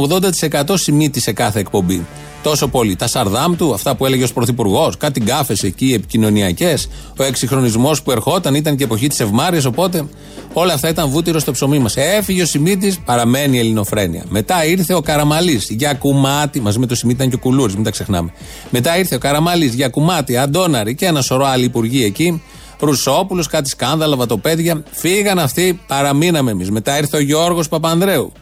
80% Σιμίτη σε κάθε εκπομπή. Τόσο πολύ. Τα σαρδάμ του, αυτά που έλεγε ως πρωθυπουργός, κάτι γκάφες εκεί, επικοινωνιακές. Ο εξυγχρονισμός που ερχόταν ήταν και εποχή της Ευμάρειας. Οπότε όλα αυτά ήταν βούτυρο στο ψωμί μας. Έφυγε ο Σιμίτης, παραμένει η ελληνοφρένεια. Μετά ήρθε ο Καραμαλής για κουμάτι, μαζί με το Σιμίτη ήταν και ο Κουλούρης, μην τα ξεχνάμε. Μετά ήρθε ο Καραμαλής για κουμάτι, Αντόναρη και ένα σωρό άλλοι υπουργοί εκεί. Ρουσόπουλος, κάτι σκάνδαλα, βατοπέδια. Φύγαν αυτοί, παραμείναμε εμείς. Μετά ήρθε ο Γιώργος Παπανδρέου.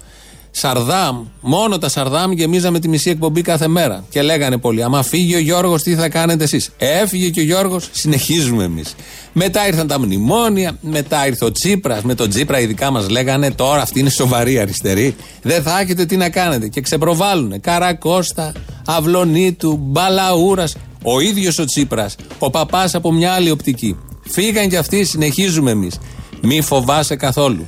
Σαρδάμ, μόνο τα Σαρδάμ γεμίζαμε τη μισή εκπομπή κάθε μέρα. Και λέγανε πολλοί, άμα φύγει ο Γιώργος, τι θα κάνετε εσείς; Έφυγε και ο Γιώργος, συνεχίζουμε εμείς. Μετά ήρθαν τα μνημόνια, μετά ήρθε ο Τσίπρας. Με τον Τσίπρα, ειδικά μας λέγανε, τώρα αυτή είναι σοβαρή αριστερή. Δεν θα έχετε τι να κάνετε. Και ξεπροβάλλουν. Καρακώστα, Αυλονίτου, Μπαλαούρας. Ο ίδιος ο Τσίπρας. Ο παπάς από μια άλλη οπτική. Φύγαν κι αυτοί, συνεχίζουμε εμείς. Μη φοβάσαι καθόλου.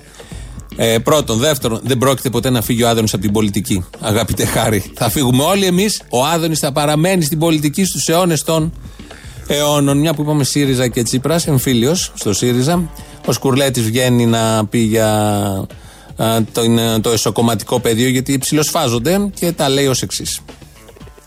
Ε, πρώτον. Δεύτερον, δεν πρόκειται ποτέ να φύγει ο Άδωνης από την πολιτική. Αγαπητέ Χάρη. Θα φύγουμε όλοι εμείς. Ο Άδωνης θα παραμένει στην πολιτική στους αιώνες των αιώνων. Μια που είπαμε ΣΥΡΙΖΑ και Τσίπρας, εμφύλιος στο ΣΥΡΙΖΑ. Ο Σκουρλέτης βγαίνει να πει για α, το, είναι το εσωκομματικό πεδίο γιατί ψηλοσφάζονται και τα λέει ως εξής.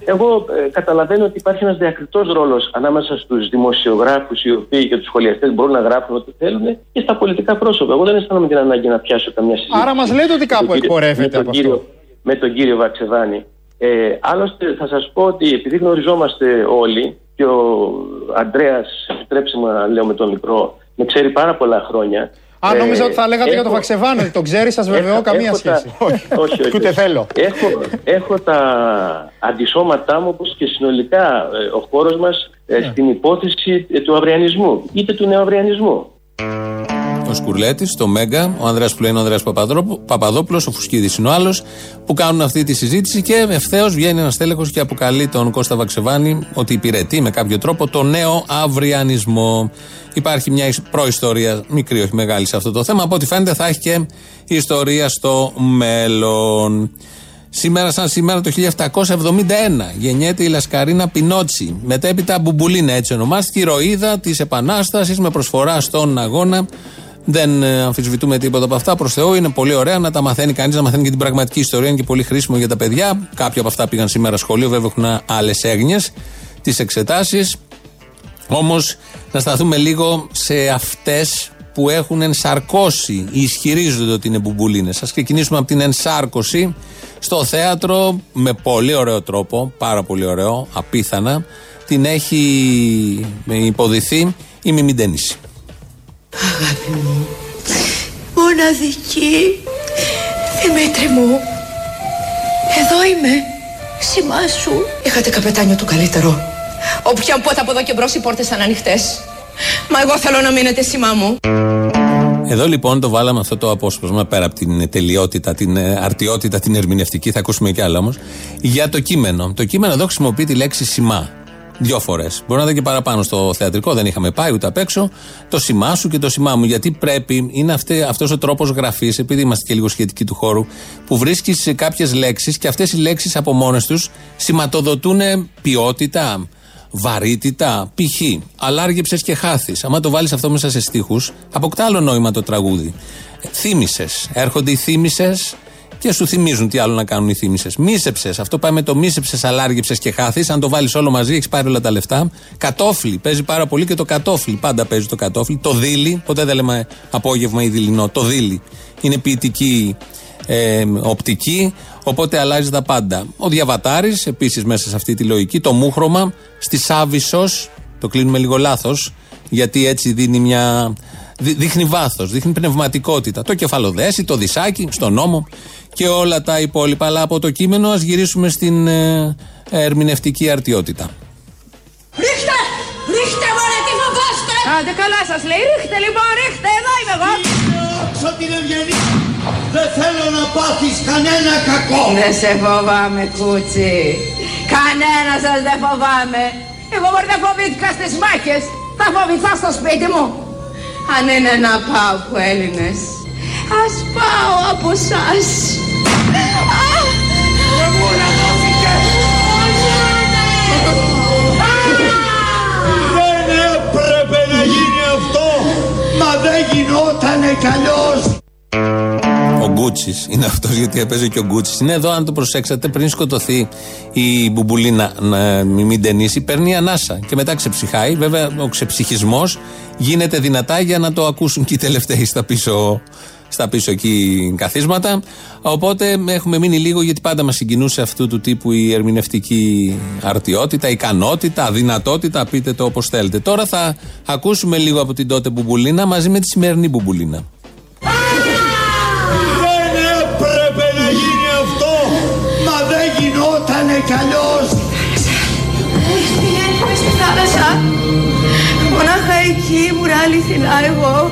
Εγώ ε, καταλαβαίνω ότι υπάρχει ένας διακριτός ρόλος ανάμεσα στους δημοσιογράφους οι οποίοι και τους σχολιαστές μπορούν να γράφουν ό,τι θέλουν και στα πολιτικά πρόσωπα. Εγώ δεν αισθάνομαι την ανάγκη να πιάσω καμιά συζήτηση. Άρα μας λέτε ότι κάπου με τον κύριο- εκπορεύεται με τον από κύριο- αυτό. Με τον κύριο Βαξεβάνη. Ε, άλλωστε θα σας πω ότι επειδή γνωριζόμαστε όλοι και ο Αντρέας, επιτρέψτε μου να λέω με τον μικρό, με ξέρει πάρα πολλά χρόνια. Α, νόμιζα Ε, ότι θα λέγατε για τον έχω- Βαξεβάνο, ότι τον ξέρεις, σας βεβαιώ, Έχω- καμία έχω τα- σχέση. όχι, όχι. Ούτε θέλω. Έχω, έχω τα αντισώματά μου όπως και συνολικά ε, ο χώρος μας ε, Ναι. στην υπόθεση ε, του αυριανισμού είτε του νεοαυριανισμού. Ο Σκουρλέτη, το Μέγκα, ο Ανδρέας που λέει είναι ο Ανδρέας Παπαδόπουλος, ο Φουσκίδης είναι ο άλλος, που κάνουν αυτή τη συζήτηση και ευθέως βγαίνει ένας τέλεχος και αποκαλεί τον Κώστα Βαξεβάνη ότι υπηρετεί με κάποιο τρόπο το νέο αυριανισμό. Υπάρχει μια ισ- προϊστορία, μικρή όχι μεγάλη σε αυτό το θέμα. Από ό,τι φαίνεται θα έχει και ιστορία στο μέλλον. Σήμερα, σαν σήμερα το 1771, γεννιέται η Λασκαρίνα Πινότσι. Μετέπειτα Μπουμπουλίνα, έτσι ονομάστηκε, η ροίδα της Επανάστασης με προσφορά στον αγώνα. Δεν ε, αμφισβητούμε τίποτα από αυτά. Προς Θεού είναι πολύ ωραία να τα μαθαίνει κανείς, να μαθαίνει και την πραγματική ιστορία. Είναι και πολύ χρήσιμο για τα παιδιά. Κάποια από αυτά πήγαν σήμερα σχολείο, βέβαια έχουν άλλες έγνοιες. Τι εξετάσεις. Όμως να σταθούμε λίγο σε αυτές που έχουν ενσαρκώσει ή ισχυρίζονται ότι είναι μπουμπουλίνες. Α ξεκινήσουμε από την ενσάρκωση στο θέατρο με πολύ ωραίο τρόπο, πάρα πολύ ωραίο, απίθανα. Την έχει υποδηθεί η Μιμή Ντένιση. Αγάπη μου, μοναδική, Δημήτρη μου, εδώ είμαι, σημά σου. Είχατε καπετάνιο το καλύτερο. Όποια πότε από εδώ και μπρος οι πόρτες ήταν ανοιχτές. Μα εγώ θέλω να μείνετε σημά μου. Εδώ λοιπόν το βάλαμε αυτό το απόσπασμα πέρα από την τελειότητα, την ε, αρτιότητα, την ερμηνευτική, θα ακούσουμε κι άλλα όμως, για το κείμενο. Το κείμενο εδώ χρησιμοποιεί τη λέξη σημά. Δύο φορές. Μπορεί να ήταν και παραπάνω στο θεατρικό, δεν είχαμε πάει ούτε απ' έξω. Το σημά σου και το σημά μου. Γιατί πρέπει, είναι αυτός ο τρόπος γραφής, επειδή είμαστε και λίγο σχετικοί του χώρου, που βρίσκεις κάποιες λέξεις και αυτές οι λέξεις από μόνες τους σηματοδοτούν ποιότητα, βαρύτητα, π.χ. Αλάργεψε και χάθης. Άμα το βάλεις αυτό μέσα σε στίχους, αποκτά άλλο νόημα το τραγούδι. Θύμησες. Έρχονται οι θύμησες και σου θυμίζουν τι άλλο να κάνουν οι θύμησες. Μίσεψες. Αυτό πάει με το μίσεψες, αλάργεψε και χάθη. Αν το βάλεις όλο μαζί, έχεις πάρει όλα τα λεφτά. Κατόφλι. Παίζει πάρα πολύ και το κατόφλι. Πάντα παίζει το κατόφλι. Το δίλη. Ποτέ δεν λέμε απόγευμα ή δειλινό. Το δίλη. Είναι ποιητική ε, οπτική. Οπότε αλλάζει τα πάντα. Ο Διαβατάρης, επίσης μέσα σε αυτή τη λογική. Το μούχρωμα. Στη Σάβησο. Το κλείνουμε λίγο λάθος. Γιατί έτσι δίνει μια. δι- Δείχνει βάθος, δείχνει πνευματικότητα. Το κεφαλοδέσι, το δισάκι, στον νόμο και όλα τα υπόλοιπα. Αλλά από το κείμενο ας γυρίσουμε στην ε, ερμηνευτική αρτιότητα. Ρίχτε! Ρίχτε μωρέ τι φοβάστε! Άντε καλά σας λέει, ρίχτε λοιπόν, ρίχτε, εδώ είμαι εγώ! Δόξα την ευγενή. Δεν θέλω να πάθεις κανένα κακό. Δεν σε φοβάμαι κούτσι, κανένα σας δεν φοβάμαι. Εγώ μπορεί να φοβήθηκα στις μάχες, θα φοβηθώ στο σπίτι μου. Αν είναι να πάω από Έλληνες, ας πάω από σας. Δεν έπρεπε να γίνει αυτό. Μα δεν γινότανε κι αλλιώς. Ο Γκούτσι είναι αυτός, γιατί έπαιζε και ο Γκούτσι. Είναι εδώ, αν το προσέξατε, πριν σκοτωθεί η μπουμπουλίνα να μην ταινίσει, παίρνει ανάσα και μετά ξεψυχάει. Βέβαια, ο ξεψυχισμός γίνεται δυνατά για να το ακούσουν και οι τελευταίοι στα πίσω, στα πίσω εκεί καθίσματα. Οπότε έχουμε μείνει λίγο γιατί πάντα μας συγκινούσε αυτού του τύπου η ερμηνευτική αρτιότητα, ικανότητα, αδυνατότητα, πείτε το όπως θέλετε. Τώρα θα ακούσουμε λίγο από την τότε μπουμπουλίνα μαζί με τη σημερινή μπουμπουλίνα. Δεν έπρεπε να γίνει αυτό. Μα δεν γινότανε κι αλλιώς. Πηγαίνουμε στη θάλασσα. Μονάχα εκεί ήμουν αληθινά εγώ.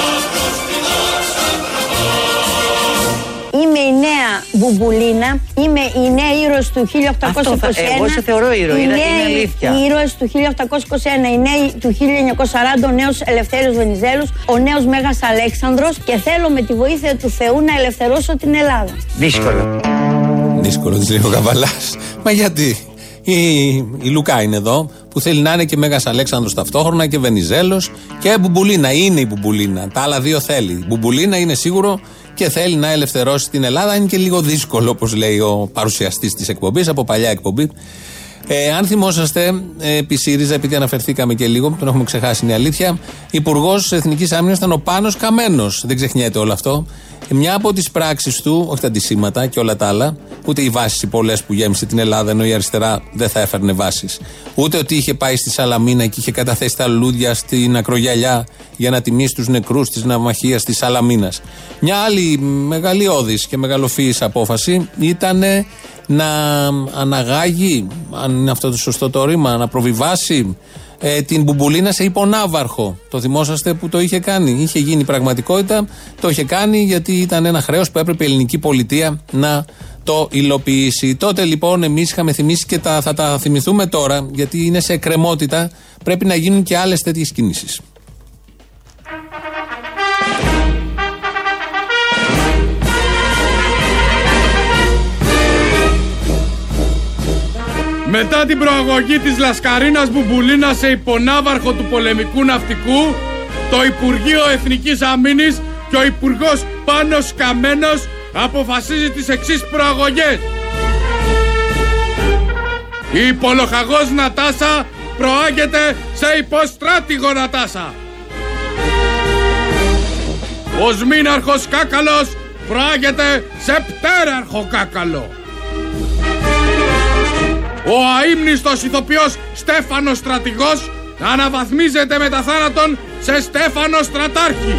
μπουμπουλίνα. Είμαι η νέα ήρωας του 1821. Αυτό θα- εγώ σε θεωρώ ήρωα, Οι είναι- νέοι- είναι αλήθεια. Οι ήρωε του 1821. Οι νέοι του 1940. Ο νέος Ελευθέριος Βενιζέλος. Ο νέος Μέγας Αλέξανδρος. Και θέλω με τη βοήθεια του Θεού να ελευθερώσω την Ελλάδα. Δύσκολο. Δύσκολο, τη λέει ο Καβαλά. Μα γιατί; Η, η Λουκά είναι εδώ που θέλει να είναι και Μέγας Αλέξανδρος ταυτόχρονα και Βενιζέλος και Μπουμπουλίνα. Είναι η Μπουμπουλίνα. Τα άλλα δύο θέλει. Η Μπουμπουλίνα είναι σίγουρο και θέλει να ελευθερώσει την Ελλάδα. Είναι και λίγο δύσκολο, όπως λέει ο παρουσιαστής της εκπομπής, από παλιά εκπομπή. Ε, αν θυμόσαστε, ε, επί ΣΥΡΙΖΑ, επειδή αναφερθήκαμε και λίγο, τον έχουμε ξεχάσει, είναι η αλήθεια, Υπουργός Εθνικής Άμυνας ήταν ο Πάνος Καμένος. Δεν ξεχνιέται όλο αυτό. Ε, Μια από τις πράξεις του, όχι τα αντισήματα και όλα τα άλλα, ούτε οι βάσεις οι πολλές που γέμισε την Ελλάδα, ενώ η αριστερά δεν θα έφερνε βάσεις. Ούτε ότι είχε πάει στη Σαλαμίνα και είχε καταθέσει τα λουλούδια στην ακρογιαλιά για να τιμήσει τους νεκρούς της ναυμαχίας της Σαλαμίνας. Μια άλλη μεγαλειώδης και μεγαλοφυής απόφαση ήταν να αναγάγει, αν είναι αυτό το σωστό το ρήμα, να προβιβάσει ε, την Μπουμπουλίνα σε υπονάβαρχο. Το θυμόσαστε που το είχε κάνει. Είχε γίνει πραγματικότητα, το είχε κάνει γιατί ήταν ένα χρέος που έπρεπε η ελληνική πολιτεία να το υλοποιήσει. Τότε λοιπόν εμείς είχαμε θυμίσει και τα, θα τα θυμηθούμε τώρα, γιατί είναι σε εκκρεμότητα. Πρέπει να γίνουν και άλλες τέτοιες κινήσεις. Μετά την προαγωγή της Λασκαρίνας Μπουμπουλίνας σε υπονάβαρχο του πολεμικού ναυτικού, το Υπουργείο Εθνικής Αμήνης και ο Υπουργός Πάνος Καμένος αποφασίζει τις εξής προαγωγές. Η υπολοχαγός Νατάσα προάγεται σε υποστράτηγο Νατάσα. Ο Σμήναρχος Κάκαλος προάγεται σε πτέραρχο Κάκαλο. Ο αείμνηστος ηθοποιός Στέφανος Στρατηγός αναβαθμίζεται μετά θάνατον σε Στέφανο Στρατάρχη.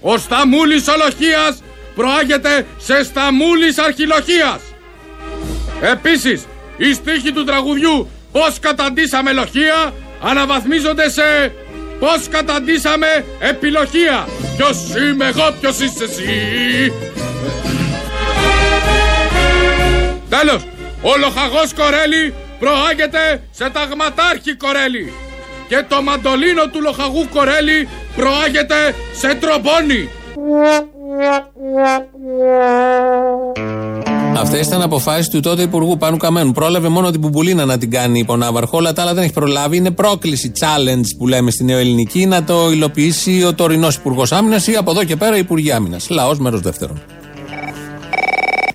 Ο Σταμούλης Ολοχίας προάγεται σε Σταμούλης Αρχιλοχίας. Επίσης, οι στίχοι του τραγουδιού «Πώς καταντήσαμε λοχεία» αναβαθμίζονται σε «Πώς καταντήσαμε επιλοχεία». Ποιος είμαι εγώ, ποιος είσαι εσύ. Τέλος, ο λοχαγός Κορέλη προάγεται σε ταγματάρχη Κορέλη και το μαντολίνο του λοχαγού Κορέλη προάγεται σε τρομπόνι. Αυτές ήταν αποφάσεις του τότε Υπουργού Πάνου Καμένου. Πρόλαβε μόνο την Μπουμπουλίνα να την κάνει υπονάβαρχο, όλα τα άλλα δεν έχει προλάβει. Είναι πρόκληση, challenge που λέμε στη νεοελληνική, να το υλοποιήσει ο τωρινός Υπουργός Άμυνας ή από εδώ και πέρα Υπουργοί Άμυνας. Λαός μέρος δεύτερον.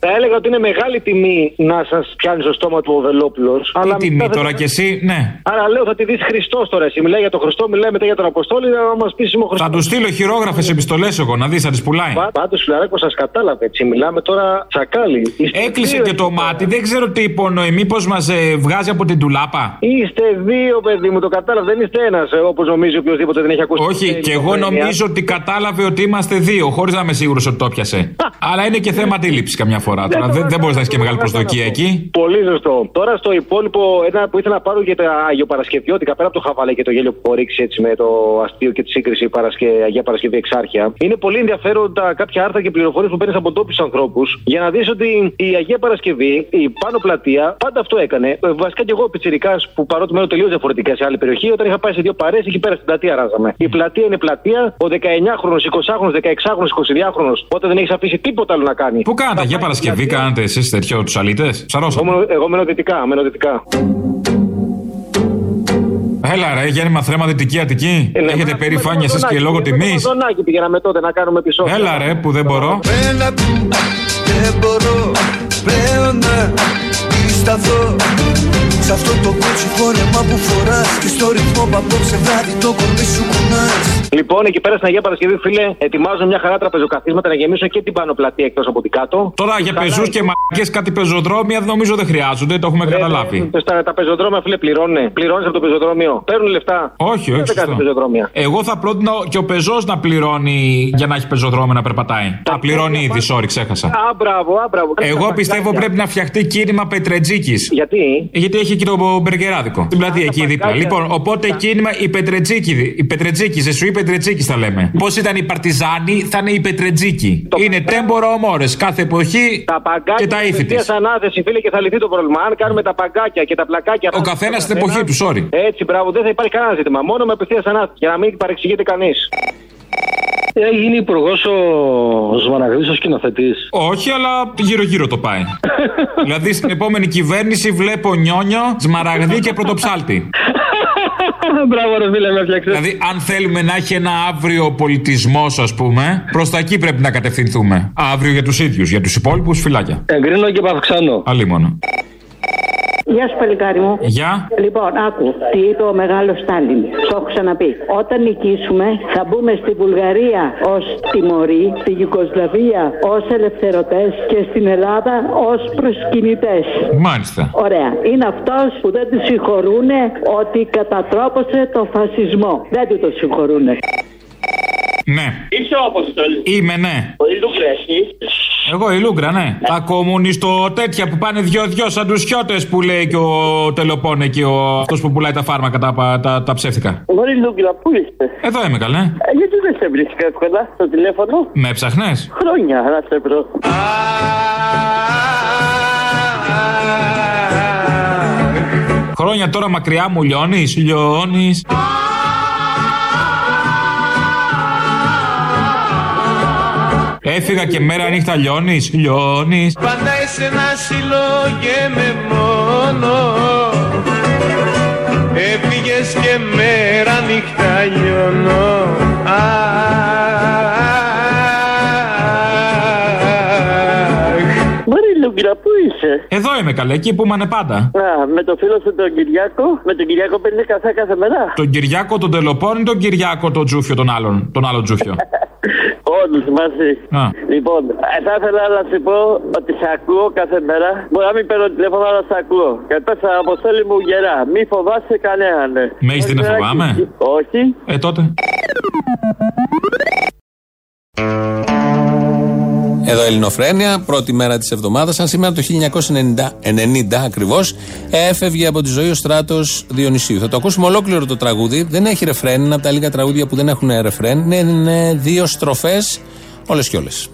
Θα έλεγα ότι είναι μεγάλη τιμή να σας πιάνει στο στόμα του ο Βελόπουλος. Τι τιμή τώρα κι εσύ, ναι. Άρα λέω θα τη δεις Χριστός τώρα. Εσύ μιλάει για τον Χριστό, μιλάει μετά για τον Αποστόλη, να μας πεις είμαι ο Χριστός. Θα τους στείλω χειρόγραφες επιστολές εγώ να δεις, θα τις πουλάει. Πάντως, φιλαράκο, σας κατάλαβε έτσι. Μιλάμε τώρα τσακάλι. Είστε Έκλεισε δύο και το εκεί πέρα. μάτι, δεν ξέρω τι υπονοεί. Μήπως μας βγάζει από την τουλάπα; Είστε δύο, παιδί μου, το κατάλαβε. Δεν είστε ένας, όπως νομίζει οποιοδήποτε δεν έχει ακούσει. Όχι, ποτέ και εγώ οικογένεια. νομίζω ότι κατάλαβε ότι είμαστε δύο, χωρίς να είμαι σίγουρος ότι το πιασε. Αλλά είναι και θέμα αντίληψης καμιά φορά. Τώρα δεν, δεν μπορείς να έχεις και μεγάλη προσδοκία εκεί. Πολύ σωστό. Τώρα στο υπόλοιπο, ένα που ήθελα να πάρω για τα Αγιοπαρασκευιώτικα, πέρα από το χαβαλέ και το γέλιο που έχω ρίξει έτσι με το αστείο και τη σύγκριση Παρασκε... Αγία Παρασκευή Εξάρχεια, είναι πολύ ενδιαφέροντα κάποια άρθρα και πληροφορίες που παίρνεις από ντόπιου ανθρώπους για να δεις ότι η Αγία Παρασκευή, η πάνω πλατεία, πάντα αυτό έκανε. Ε, Βασικά και εγώ πιτσυρικά που παρότι μένω τελείως διαφορετικά σε άλλη περιοχή, όταν είχα πάει σε δύο παρέ, εκεί πέρα στην πλατεία ράζαμε. Η πλατεία είναι πλατεία, ο 19χρονο, 20χρονο, 16χρονο, 22χρονο, όταν δεν έχεις αφήσει τίποτα άλλο να κάνεις. Πού κάνατε για Παρασκευή, κάνατε εσεί τέτοιο του αλήτε. Εγώ, Ψαρώσατε. μένω- εγώ μένω δυτικά, μένω δυτικά. Έλα ρε, γέννημα θρέμα Δυτική Αττική. Ε, ναι, Έχετε με- περήφανεια με το εσεί και Μαδονάκι, λόγω με το τιμή. Μαδονάκι πηγαίναμε τότε να κάνουμε επεισόδια. Έλα ρε, που δεν μπορώ. Έλα, δεν μπορώ πλέον να σταθώ Σε αυτό το κότσι φόρεμα που φοράς Και στο ρυθμό που απόψε βράδυ το κορμί σου κουνάς Λοιπόν, εκεί πέρα στην Αγία Παρασκευή, φίλε, ετοιμάζουν μια χαρά τραπεζοκαθίσματα να γεμίσουν και την πάνω πλατεία εκτός από την κάτω. Τώρα για πεζούς και μαγικέ κάτι πεζοδρόμια νομίζω δεν χρειάζονται, το έχουμε καταλάβει. Ε, στα, τα πεζοδρόμια, φίλε, πληρώνουν. Πληρώνεις από το πεζοδρόμιο. Παίρνουν λεφτά. Όχι, όχι. Δεν κάνει σωστό. πεζοδρόμια. Εγώ θα πρότεινα και ο πεζός να πληρώνει για να έχει πεζοδρόμιο να περπατάει. Τα πληρώνει ήδη, sorry, ξέχασα. Α, μπράβο, α, μπράβο. Εγώ πιστεύω πρέπει να φτιαχτεί κίνημα Πετρετζίκης. Γιατί; Γιατί έχει και το μπεργκεράδικο. Στην πλατεία εκεί δίπλα. Λοιπόν, οπότε κίνημα οι Πετρετζίκοι. Οι Πετρετζίκοι, Je suis Πετρετζίκης θα λέμε. Πώς ήταν οι Παρτιζάνοι, θα είναι οι Πετρετζίκοι. Είναι tempora o mores. Κάθε εποχή και τα ήθη της. Απευθείας ανάθεση, φίλε, και θα λυθεί το πρόβλημα. Αν κάνουμε τα παγκάκια και τα πλακάκια. Ο καθένας στην εποχή του, sorry. Έτσι, μπράβο, δεν θα υπάρχει κανένα ζήτημα. Μόνο με απευθείας ανάθεση. Για να μην παρεξηγείται κανείς. Έγινε υπουργός ο Σμαραγδί ο σκηνοθετής. Όχι, αλλά γύρω-γύρω το πάει. δηλαδή στην επόμενη κυβέρνηση βλέπω νιόνιο, σμαραγδί και πρωτοψάλτη. Μπράβο, ρε φίλε, με έφτιαξες. Δηλαδή, αν θέλουμε να έχει ένα αύριο πολιτισμός, ας πούμε, προς τα εκεί πρέπει να κατευθυνθούμε. Αύριο για τους ίδιους, για τους υπόλοιπους φυλάκια. Εγκρίνω και παυξάνω. Αλίμονο. Γεια σου, παλικάρι μου. Γεια. Λοιπόν, άκου, τι είπε ο μεγάλος Στάλιν. Το έχω ξαναπεί. Όταν νικήσουμε, θα μπούμε στη Βουλγαρία ως τιμωροί, στη Γιουγκοσλαβία ως ελευθερωτές και στην Ελλάδα ως προσκυνητές. Μάλιστα. Ωραία. Είναι αυτός που δεν του συγχωρούν ότι κατατρόπωσε το φασισμό. Δεν του το συγχωρούν. Ναι. Είσαι ο Αποστόλης. Είμαι, ναι. Ο Ιλούγκρα, εσύ. Εγώ η Λούγκρα, ναι. Τα κομμουνιστο τέτοια που πάνε δυο-δυο σαν τους χιώτες που λέει και ο Τελοπών εκεί, ο... αυτός που πουλάει τα φάρμακα, τα, τα, τα ψεύτικα. Μωρή Λούγκρα, πού είστε; Εδώ είμαι καλέ. Ε, γιατί δεν σε βρίσκω εύκολα στο τηλέφωνο. Με έψαχνε. Χρόνια να σε βρω. Χρόνια τώρα μακριά μου λιώνεις, λιώνεις. Έφυγα και μέρα νύχτα λιώνεις, λιώνεις. Πάντα είσαι ένα συλλόγε με μόνο Έφυγες και μέρα νύχτα λιώνω Μωρή Λούγκρα, πού είσαι; Εδώ είμαι καλέ, εκεί που είμαι πάντα. Α, με το φίλο σου τον Κυριάκο. Με τον Κυριάκο παίρνεις καφέ κάθε μέρα; Τον Κυριάκο τον Τελοπών ή τον Κυριάκο τον Τζούφιο τον άλλον. Τον άλλο Τζούφιο. Όλους μαζί. Α. Λοιπόν, ε, θα ήθελα να σου πω ότι σε ακούω κάθε μέρα. Μπορεί να μην παίρνω τηλέφωνο, αλλά σε ακούω. Και πε αποστόλη μου γερά. Μη φοβάσαι κανέναν. Με έχεις δει να φοβάμαι; Όχι. Ε, τότε. Εδώ Ελληνοφρένια, πρώτη μέρα της εβδομάδας. Αν σήμερα το 1990 ακριβώς έφευγε από τη ζωή ο στράτος Διονυσίου. Θα το ακούσουμε ολόκληρο το τραγούδι. Δεν έχει ρεφρέν, είναι από τα λίγα τραγούδια που δεν έχουν ρεφρέν. Είναι, είναι δύο στροφές, όλες και όλες.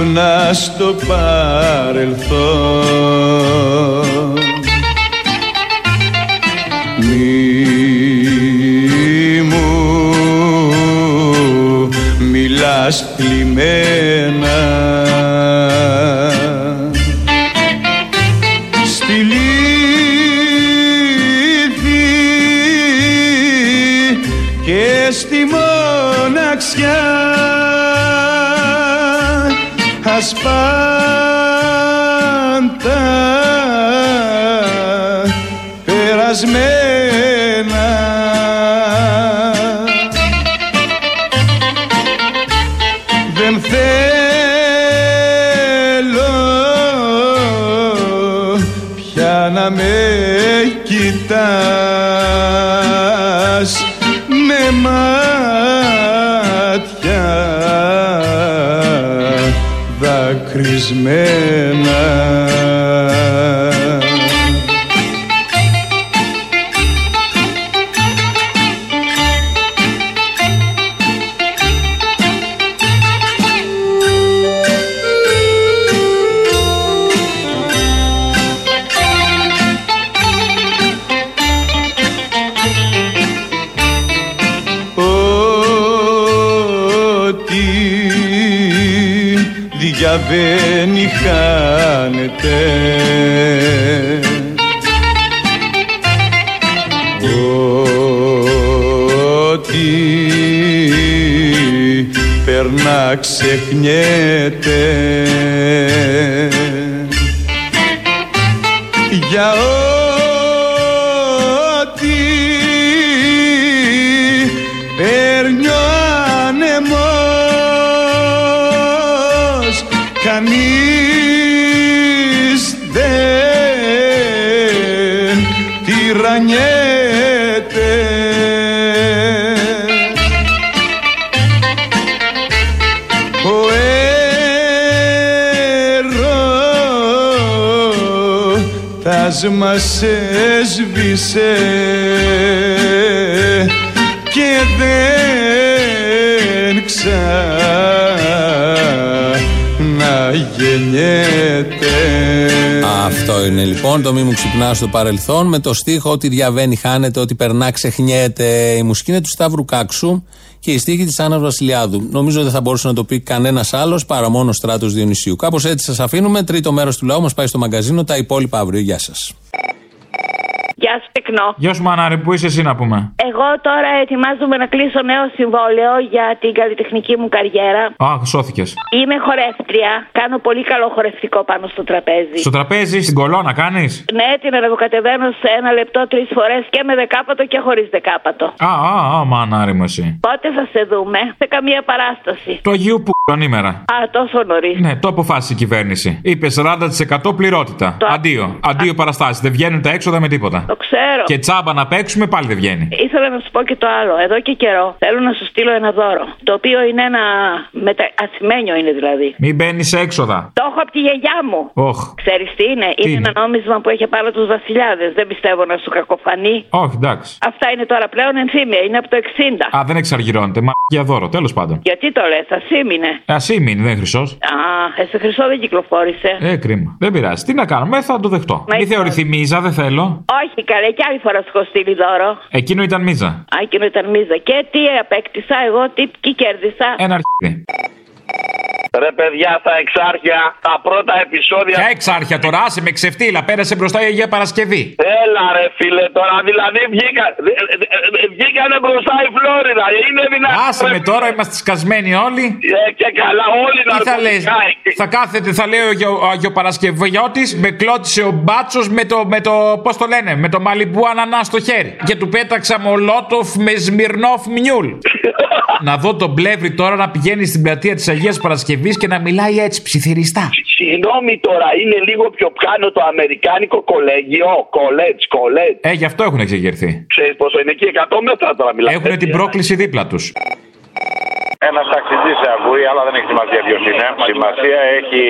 Ξυπνά στο παρελθόν. Μη μου μιλάς κλειμμένα περασμένα δεν θέλω πια να με κοιτάς με μάτια δακρυσμένα διαβαίνει χάνεται. Ό,τι περνά ξεχνιέται. Για έρωτας μας έσβησε και δεν ξαναγεννιέται. Αυτό είναι λοιπόν το μη μου ξυπνάς στο παρελθόν με το στίχο ότι διαβαίνει, χάνεται, ότι περνά, ξεχνιέται. Η μουσική είναι του Σταύρου Κάξου και η στίχη της Άννας Βασιλιάδου. Νομίζω δεν θα μπορούσε να το πει κανένας άλλος παρά μόνος ο Στράτος Διονυσίου. Κάπως έτσι σας αφήνουμε. Τρίτο μέρος του λαού μας πάει στο μαγκαζίνο. Τα υπόλοιπα αύριο. Γεια σας. Γεια σου, Τεκνό. Γεια σου, Μανάρη, πού είσαι εσύ να πούμε; Εγώ τώρα ετοιμάζομαι να κλείσω νέο συμβόλαιο για την καλλιτεχνική μου καριέρα. Α, σώθηκες. Είμαι χορεύτρια. Κάνω πολύ καλό χορευτικό πάνω στο τραπέζι. Στο τραπέζι, στην κολόνα κάνεις; Ναι, την ανεβοκατεβαίνω σε ένα λεπτό τρεις φορές και με δεκάπατο και χωρίς δεκάπατο. Α, α, α, Μανάρη μου εσύ. Πότε θα σε δούμε, σε καμία παράσταση. Το Αγίου που ημέρα. Α, τόσο νωρίς. Ναι, το αποφάσισε η κυβέρνηση. Είπε 40% πληρότητα. Το- Αντίο. Αντίο παραστάσεις. Δεν βγαίνουν τα έξοδα με τίποτα. Το ξέρω. Και τσάμπα να παίξουμε πάλι δεν βγαίνει. Ήθελα να σου πω και το άλλο. Εδώ και καιρό θέλω να σου στείλω ένα δώρο. Το οποίο είναι ένα. Μετα... Ασημένιο είναι δηλαδή. Μην μπαίνεις σε έξοδα. Το έχω από τη γιαγιά μου. Όχ. Ξέρεις τι είναι, είναι, είναι; ένα νόμισμα που έχει πάνω τους βασιλιάδες. Δεν πιστεύω να σου κακοφανεί. Όχι, εντάξει. Αυτά είναι τώρα πλέον ενθύμια, είναι από το 60. Α, δεν εξαργυρώνεται. Μα για δώρο, τέλος πάντων. Γιατί το λες, ασήμινε; Α μην δεν χρυσός. Α, εσύ χρυσό δεν κυκλοφόρησε. Ε, κρίμα. Δεν πειράζει. Τι να κάνουμε, θα το δεχτώ. Μα Μην είσαι- θεωρηθεί μίζα, δεν θέλω. Όχι, καλέ, και άλλη φορά σου έχω στείλει δώρο. Εκείνο ήταν μίζα. Α, εκείνο ήταν μίζα. Και τι απέκτησα, εγώ τι, τι κέρδισα. Ένα αρχίδι. Ρε παιδιά, στα εξάρχεια, τα πρώτα επεισόδια. Ποια εξάρχεια τώρα, άσε με ξεφτύλα, πέρασε μπροστά η Αγία Παρασκευή. Έλα ρε φίλε τώρα, δηλαδή βγήκα, δε- δε- δε- βγήκανε μπροστά η Φλόριδα. Είναι δυνατόν. Άσε με τώρα, είμαστε σκασμένοι όλοι. Ε, και καλά, όλοι Τι θα λες, ναρκωτικά εκεί. θα κάθεται, θα λέει ο Αγιο- ο Αγιοπαρασκευιώτης, με κλώτησε ο μπάτσος με το, με το, πώς το λένε, με το μαλιμπού ανανά στο χέρι. Και του πέταξα μολότοφ με σμυρνόφ μνιούλ. να δω τον πλεύρη τώρα να πηγαίνει στην πλατεία της Αγίας Παρασκευής και να μιλάει έτσι ψιθυριστά. Συγγνώμη τώρα, είναι λίγο πιο πιάνω το αμερικάνικο κολέγιο. Κολέτς, κολέτς. Ε, γι' αυτό έχουν εξεγερθεί. Ξέρεις πόσο είναι εκεί, 100 μέτρα τώρα μιλάμε. Έχουν την πρόκληση δίπλα τους. Ένας ταξιτζής σε ακούει, αλλά δεν έχει σημασία ποιος είναι. Σημασία έχει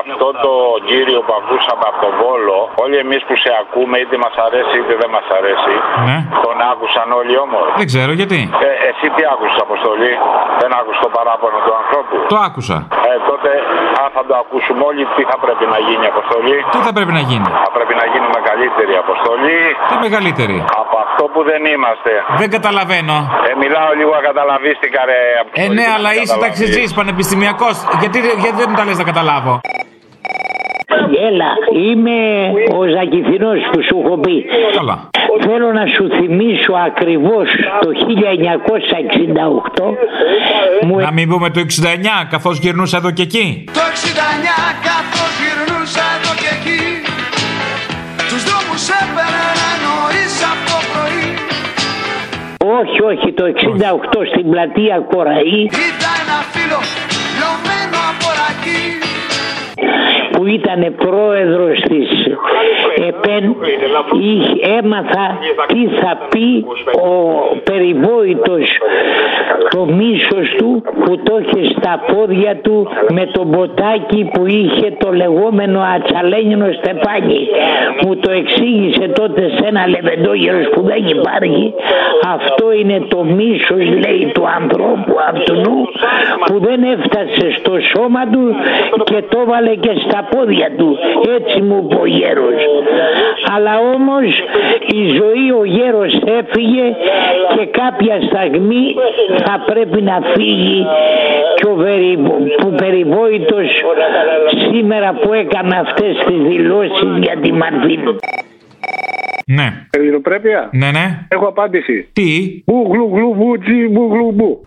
αυτό το κύριο που ακούσαμε από τον Βόλο. Όλοι εμείς που σε ακούμε, είτε μας αρέσει είτε δεν μας αρέσει. Ναι. Τον άκουσαν όλοι όμως. Δεν ξέρω γιατί. Ε, εσύ τι άκουσες, Αποστολή; Δεν άκουσες το παράπονο του ανθρώπου; Το άκουσα. Ε, τότε, αν θα το ακούσουμε όλοι, τι θα πρέπει να γίνει, Αποστολή; Τι θα πρέπει να γίνει; Θα πρέπει να γίνουμε καλύτερη, Αποστολή. Τι μεγαλύτερη. Από αυτό που δεν είμαστε. Δεν καταλαβαίνω. Ε, μιλάω λίγο ακαταλαβίστηκα, ρε. Ε, Αποστολή, ναι, που αλλά δεν είσαι καταλαβείς. ταξιτζής, πανεπιστημιακός. Γιατί, γιατί δεν μου τα λες να καταλάβω; Έλα, είμαι ο Ζακηθινός που σου έχω πει. Καλά. Θέλω να σου θυμίσω ακριβώς το 1968 μου Να μην πούμε το 69, καθώς γυρνούσα εδώ και εκεί. Το 69 καθώς γυρνούσα εδώ και εκεί Τους δρόμους έπαιρνα νωρίς από το πρωί όχι, όχι, το 68 στην πλατεία Κοραή. Είδα ένα φίλο λιωμένο από ρακί που ήταν πρόεδρος της ΕΠΕΝ είχε- έμαθα τι θα πει ο περιβόητος το μίσος του που το είχε στα πόδια του με το μποτάκι που είχε το λεγόμενο ατσαλένινο στεφάνι μου το εξήγησε τότε σε ένα λεβεντόγερος που δεν υπάρχει αυτό είναι το μίσος λέει του ανθρώπου αυτού που δεν έφτασε στο σώμα του και το βάλε και στα πόδια του έτσι μου είπε ο γέρος αλλά όμως η ζωή ο γέρος έφυγε και κάποια στιγμή θα πρέπει να φύγει και ο περι, που περιβόητος σήμερα που έκανε αυτές τις δηλώσεις για τη Μαρφίνη. Ναι. Ελληνοπρέπεια; Ναι, ναι. Έχω απάντηση. Τι; Μπου γλου γλου μπου τσι μπου γλου μπου.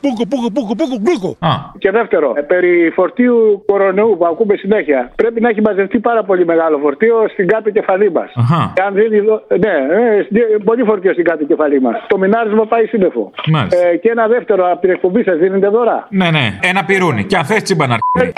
Πούκο, πούκο, πούκο, πούκο, πούκο. Α. Και δεύτερο, ε, περί φορτίου κορονοϊού που ακούμε συνέχεια. Πρέπει να έχει μαζευτεί πάρα πολύ μεγάλο φορτίο στην κάτω κεφαλή μας. Αχα. Αν δίνει. δο- Ναι, ε, στην- πολύ φορτίο στην κάτω κεφαλή μας. Το μινάρισμα πάει σύννεφο. Μάλιστα. Ε, και ένα δεύτερο, από την εκπομπή σας δίνετε δώρα. Ναι, ναι. Ένα πυρούνι. Και αν θες τσίμπα να αρχίσει.